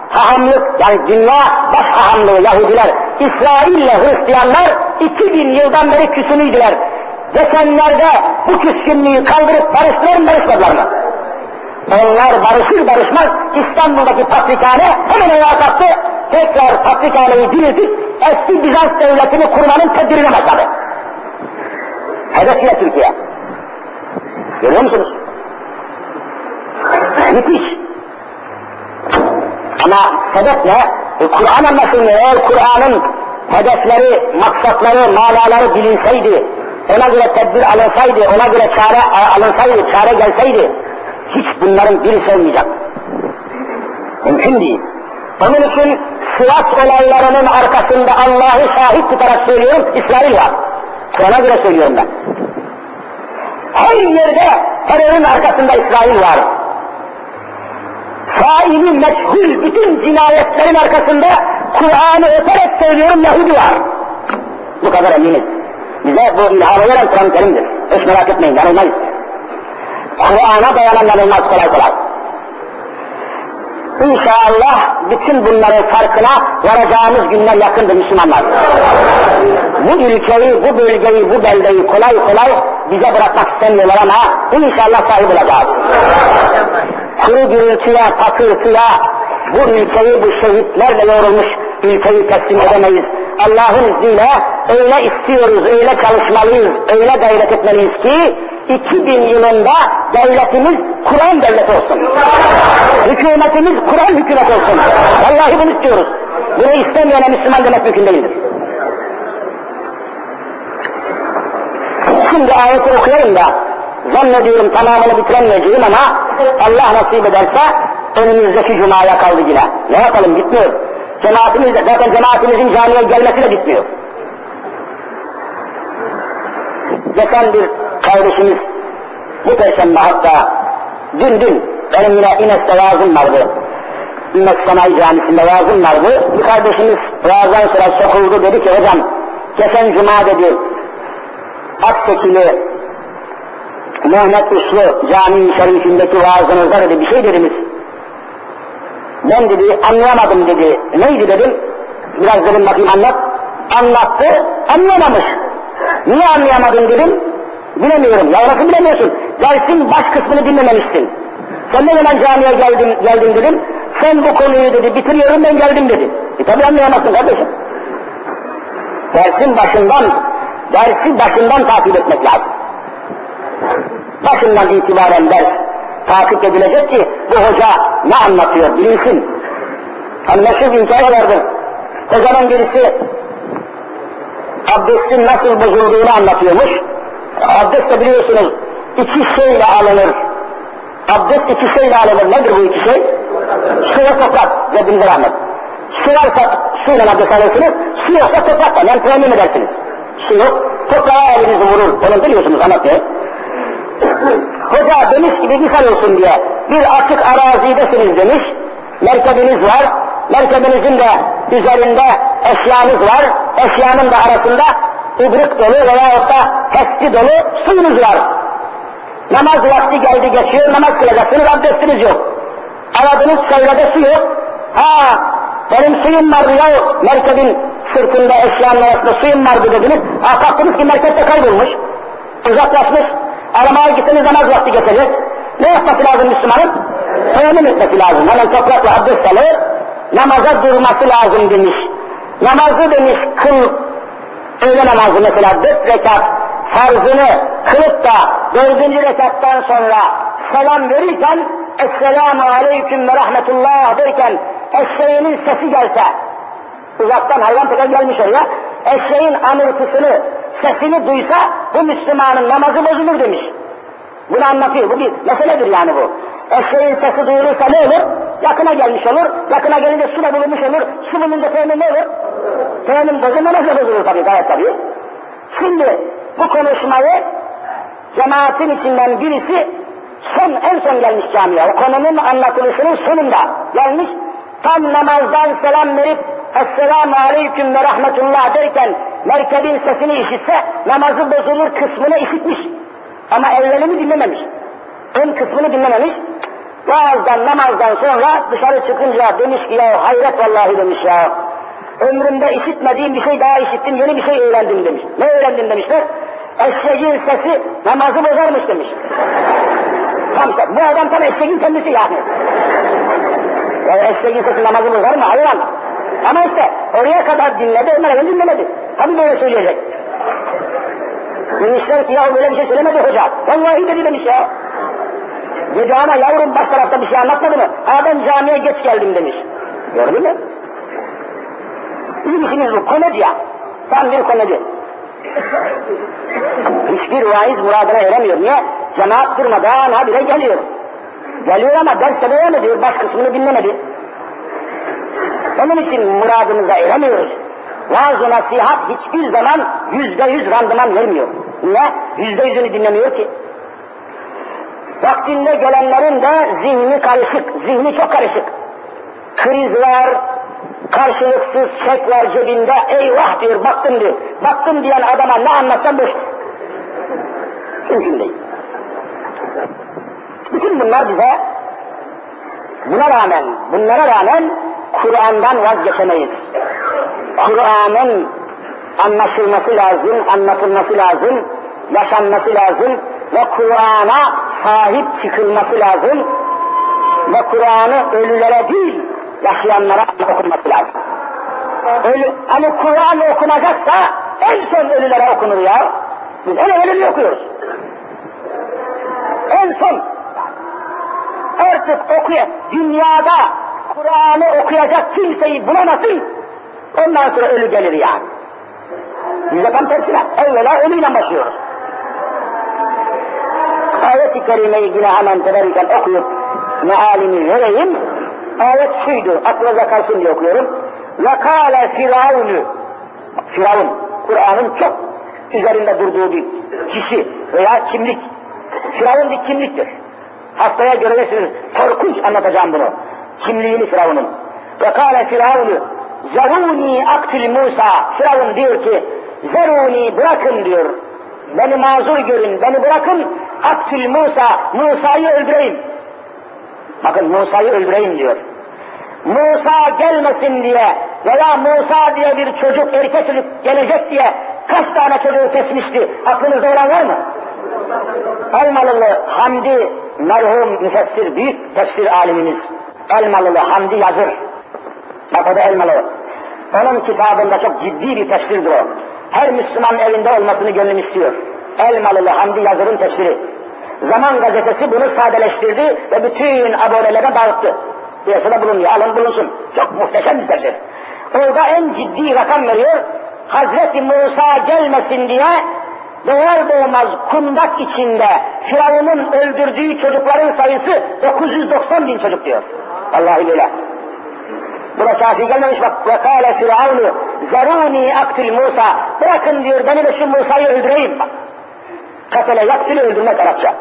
hahamlık yani dünya baş hahamlığı Yahudiler İsrail'le Hristiyanlar 2000 yıldan beri küsünüydüler. Geçenlerde bu küskünlüğü kaldırıp barıştılar mı barışmadılar mı? Onlar barışır barışmaz İstanbul'daki patrikhane hemen ayağa kalktı. Tekrar patrikhaneyi diriltip eski Bizans devletini kurmanın tedbirine başladı. Hedef Türkiye. Görüyor musunuz? Müthiş. Ama sebep ne? E, Kur'an anlaşılmıyor. Eğer Kur'an'ın hedefleri, maksatları, manaları bilinseydi, ona göre tedbir alınsaydı, ona göre çare alınsaydı, çare gelseydi, hiç bunların birisi olmayacak. Mümkün değil. Onun için Sivas olaylarının arkasında Allah'ı şahit tutarak söylüyorum, İsrail var. Kur'an'a göre söylüyorum ben. Her yerde terörün arkasında İsrail var. Faili meçhul bütün cinayetlerin arkasında Kur'an'ı öterek söylüyorum Yahudi var. Bu kadar eminiz. Bize bu ilhamı veren Kur'an-ı Kerim'dir. Hiç merak etmeyin, yanılmayız. Kur'an'a dayanan yanılmaz kolay kolay. İnşallah bütün bunların farkına varacağımız günler yakındır Müslümanlar. Bu ülkeyi, bu bölgeyi, bu beldeyi kolay kolay bize bırakmak istemiyorlar ama inşallah sahip olacağız. Kuru gürültüye, patırtıya, bu ülkeyi bu şehitlerle yoğrulmuş ülkeyi teslim edemeyiz. Allah'ın izniyle öyle istiyoruz, öyle çalışmalıyız, öyle gayret etmeliyiz ki 2000 yılında devletimiz Kur'an devleti olsun. Hükümetimiz Kur'an hükümet olsun. Vallahi bunu istiyoruz. Bunu istemeyene Müslüman demek mümkün değildir. Şimdi ayeti okuyayım da zannediyorum tamamını bitiremeyeceğim ama Allah nasip ederse önümüzdeki cumaya kaldı yine. Ne yapalım bitmiyor. Cemaatimiz de, zaten cemaatimizin camiye gelmesi de bitmiyor. Geçen bir kardeşimiz bu perşembe hatta dün dün benim yine İnes'te vaazım vardı. İnes Sanayi Camisi'nde vaazım vardı. Bir kardeşimiz vaazdan sonra sokuldu dedi ki hocam geçen cuma dedi Aksekili Mehmet Uslu cami şerifindeki vaazınızda dedi bir şey dediniz. Ben dedi anlayamadım dedi. Neydi dedim. Biraz dedim bakayım anlat. Anlattı, anlayamamış. Niye anlayamadın dedim. Bilemiyorum. Ya nasıl bilemiyorsun? Dersin baş kısmını dinlememişsin. Sen ne zaman camiye geldin, geldin dedim. Sen bu konuyu dedi bitiriyorum ben geldim dedi. E tabi anlayamazsın kardeşim. Dersin başından, dersi başından takip etmek lazım. Başından itibaren ders takip edilecek ki bu hoca ne anlatıyor bilinsin. Anlaşır bir hikaye vardır. Hocanın birisi abdestin nasıl bozulduğunu anlatıyormuş. Abdest de biliyorsunuz iki şeyle alınır. Abdest iki şeyle alınır. Nedir bu iki şey? Su ve toprak. Rabbimize rahmet. Su varsa suyla abdest alırsınız. Su yoksa toprakla. Yani temin edersiniz. Su yok. Toprağa elinizi vurur. Onu biliyorsunuz anlatıyor. Hoca demiş gibi misal olsun diye bir açık arazidesiniz demiş. Merkebiniz var. Merkebinizin de üzerinde eşyanız var. Eşyanın da arasında ibrik dolu veya da testi dolu suyunuz var. Namaz vakti geldi geçiyor, namaz kılacaksınız, abdestiniz yok. Aradınız çevrede su yok. Ha, benim suyum vardı ya, merkebin sırtında eşyanın arasında suyum vardı dediniz. Ha, kalktınız ki merkepte kaybolmuş, uzaklaşmış. Aramaya gitseniz namaz vakti geçecek. Ne yapması lazım Müslümanın? Teyemmüm etmesi lazım. Hemen toprakla abdest alır, namaza durması lazım demiş. Namazı demiş kıl, öğle namazı mesela dört rekat farzını kılıp da dördüncü rekattan sonra selam verirken Esselamu Aleyküm ve Rahmetullah derken eşeğinin sesi gelse uzaktan hayvan tekrar gelmiş oraya eşeğin amırtısını sesini duysa bu Müslümanın namazı bozulur demiş. Bunu anlatıyor. Bu bir meseledir yani bu. Eşeğin sesi duyulursa ne olur? Yakına gelmiş olur. Yakına gelince su da bulunmuş olur. Su bulunca ne olur? Teyemmüm bozulma nasıl bozulur tabii gayet tabii. Şimdi bu konuşmayı cemaatin içinden birisi son en son gelmiş camiye. O konunun anlatılışının sonunda gelmiş. Tam namazdan selam verip Esselamu Aleyküm ve Rahmetullah derken merkebin sesini işitse namazı bozulur kısmını işitmiş. Ama evvelini dinlememiş. Ön kısmını dinlememiş. Vaazdan namazdan sonra dışarı çıkınca demiş ki ya hayret vallahi demiş ya. Ömrümde işitmediğim bir şey daha işittim, yeni bir şey öğrendim demiş. Ne öğrendim demişler? Eşeğin sesi namazı bozarmış demiş. Tam bu adam tam eşeğin kendisi yani. Ya eşeğin sesi namazı bozar mı? Hayır Ama işte oraya kadar dinledi, onlara dinlemedi. Tabii böyle söyleyecek. Demişler ki ya böyle bir şey söylemedi hoca. Vallahi dedi demiş ya. Dedi ama yavrum baş tarafta bir şey anlatmadı mı? Ha ben camiye geç geldim demiş. Gördün mü? İşimiz bu, komedya. Tam bir komedi. Hiçbir vaiz muradına eremiyor. Niye? Cemaat durmadan habire geliyor. Geliyor ama derste beğenmedi, baş kısmını dinlemedi. Onun için muradımıza eremiyoruz. Vaaz-ı nasihat hiçbir zaman yüzde yüz randıman vermiyor. Niye? Yüzde yüzünü dinlemiyor ki. Vaktinde gelenlerin de zihni karışık, zihni çok karışık. Kriz var, karşılıksız çek var cebinde, eyvah diyor, baktım diyor. Baktım diyen adama ne anlatsam boş. Mümkün değil. Bütün bunlar bize, buna rağmen, bunlara rağmen Kur'an'dan vazgeçemeyiz. Kur'an'ın anlaşılması lazım, anlatılması lazım, yaşanması lazım ve Kur'an'a sahip çıkılması lazım ve Kur'an'ı ölülere değil, yaşayanlara okunması lazım. Ölü, hani Kur'an okunacaksa en son ölülere okunur ya. Biz en ölülü okuyoruz. En son artık okuyor. Dünyada Kur'an'ı okuyacak kimseyi bulamasın. Ondan sonra ölü gelir yani. Biz de tam tersine. Evvela ölüyle başlıyoruz. Ayet-i Kerime'yi yine hemen teberrüken okuyup mealini vereyim Ayet şuydu, aklınıza kalsın diye okuyorum. وَقَالَ Firavun'u Firavun, Kur'an'ın çok üzerinde durduğu bir kişi veya kimlik. Firavun bir kimliktir. Haftaya göreceksiniz, korkunç anlatacağım bunu. Kimliğini Firavun'un. وَقَالَ Firavun'u Zeruni aktil Musa. Firavun diyor ki, Zeruni bırakın diyor. Beni mazur görün, beni bırakın. Aktil Musa, Musa'yı öldüreyim. Bakın Musa'yı öldüreyim diyor. Musa gelmesin diye veya Musa diye bir çocuk, erkek çocuk gelecek diye kaç tane çocuğu kesmişti? Aklınızda olan var mı? Elmalılı Hamdi merhum müfessir, büyük tefsir alimimiz. Elmalılı Hamdi yazır. Bak o da Elmalı. Onun kitabında çok ciddi bir tefsirdir o. Her Müslüman evinde olmasını gönlüm istiyor. Elmalılı Hamdi Yazır'ın tefsiri. Zaman gazetesi bunu sadeleştirdi ve bütün abonelere dağıttı. Piyasada bulunuyor, alın bulunsun. Çok muhteşem bir tefsir. Orada en ciddi rakam veriyor. Hazreti Musa gelmesin diye doğar doğmaz kundak içinde Firavun'un öldürdüğü çocukların sayısı 990 bin çocuk diyor. Vallahi böyle. Buna kafi gelmemiş bak. Kâle Firavunu zerûni aktil Musa. Bırakın diyor beni de şu Musa'yı öldüreyim. Bak. Katele yaktili öldürmek Arapça.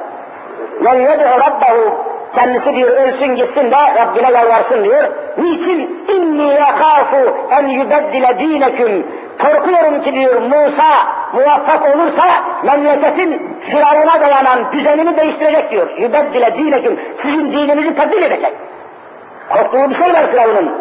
Yed'u rabbahu kendisi diyor ölsün gitsin de Rabbine yalvarsın diyor. Niçin? İnni yakâfu en yübeddile dineküm. Korkuyorum ki diyor Musa muvaffak olursa memleketin Firavun'a dayanan düzenini değiştirecek diyor. Yübeddile dineküm. Sizin dininizi tebdil edecek. Korktuğu bir şey var Firavun'un.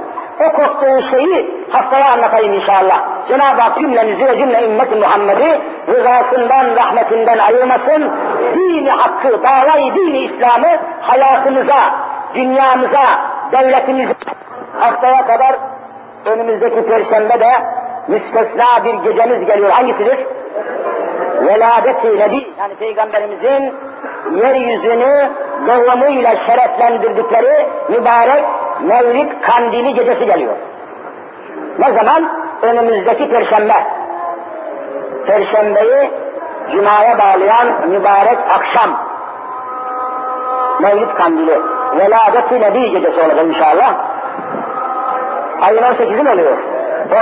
O korktuğu şeyi haftaya anlatayım inşallah. Cenab-ı Hak cümlemizi ve cümle ümmeti Muhammed'i rızasından, rahmetinden ayırmasın. Dini hakkı, davayı dini İslam'ı hayatımıza, dünyamıza, devletimize haftaya kadar önümüzdeki perşembe de müstesna bir gecemiz geliyor. Hangisidir? Veladet-i Nebi, yani Peygamberimizin yeryüzünü doğumuyla şereflendirdikleri mübarek Mevlid Kandili gecesi geliyor. Ne zaman? Önümüzdeki Perşembe. Perşembeyi Cuma'ya bağlayan mübarek akşam. Mevlid Kandili. Veladet-i Nebi gecesi olacak inşallah. Ayın 18'i mi oluyor?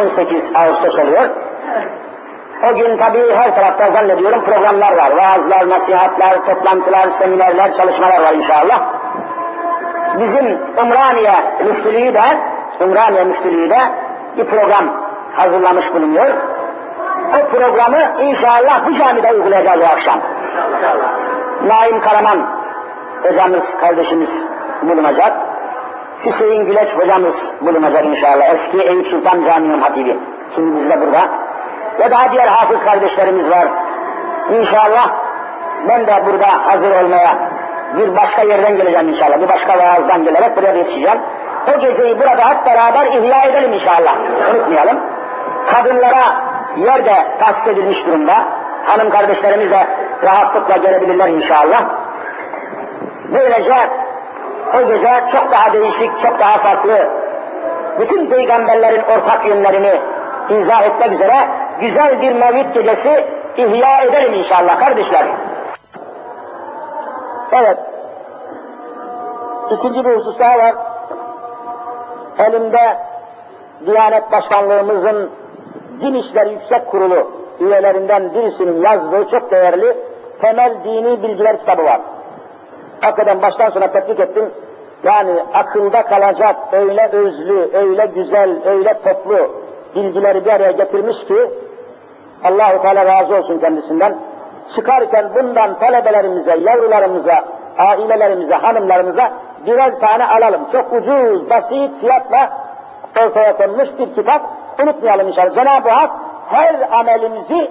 18 Ağustos oluyor. O gün tabii her tarafta zannediyorum programlar var. Vaazlar, nasihatler, toplantılar, seminerler, çalışmalar var inşallah. Bizim Umraniye Müftülüğü de, Umraniye Müftülüğü de bir program hazırlamış bulunuyor. O programı inşallah bu camide uygulayacağız bu akşam. Naim Karaman hocamız, kardeşimiz bulunacak. Hüseyin Güleç hocamız bulunacak inşallah. Eski Eyüp Sultan Camii'nin hatibi. Şimdi biz de burada. Ve daha diğer hafız kardeşlerimiz var. İnşallah ben de burada hazır olmaya bir başka yerden geleceğim inşallah. Bir başka vaazdan gelerek buraya yetişeceğim. O geceyi burada hep beraber ihya edelim inşallah. Unutmayalım. Kadınlara yer de tahsis edilmiş durumda. Hanım kardeşlerimiz de rahatlıkla gelebilirler inşallah. Böylece o gece çok daha değişik, çok daha farklı, bütün peygamberlerin ortak yönlerini izah etmek üzere güzel bir mevlid gecesi ihya edelim inşallah kardeşler. Evet. İkinci bir husus daha var. Elimde Diyanet Başkanlığımızın Din İşleri Yüksek Kurulu üyelerinden birisinin yazdığı çok değerli temel dini bilgiler kitabı var. Hakikaten baştan sona tetkik ettim. Yani akılda kalacak öyle özlü, öyle güzel, öyle toplu bilgileri bir araya getirmiş ki Allahu Teala razı olsun kendisinden. Çıkarken bundan talebelerimize, yavrularımıza, ailelerimize, hanımlarımıza birer tane alalım. Çok ucuz, basit fiyatla ortaya konmuş bir kitap. Unutmayalım inşallah. Cenab-ı Hak her amelimizi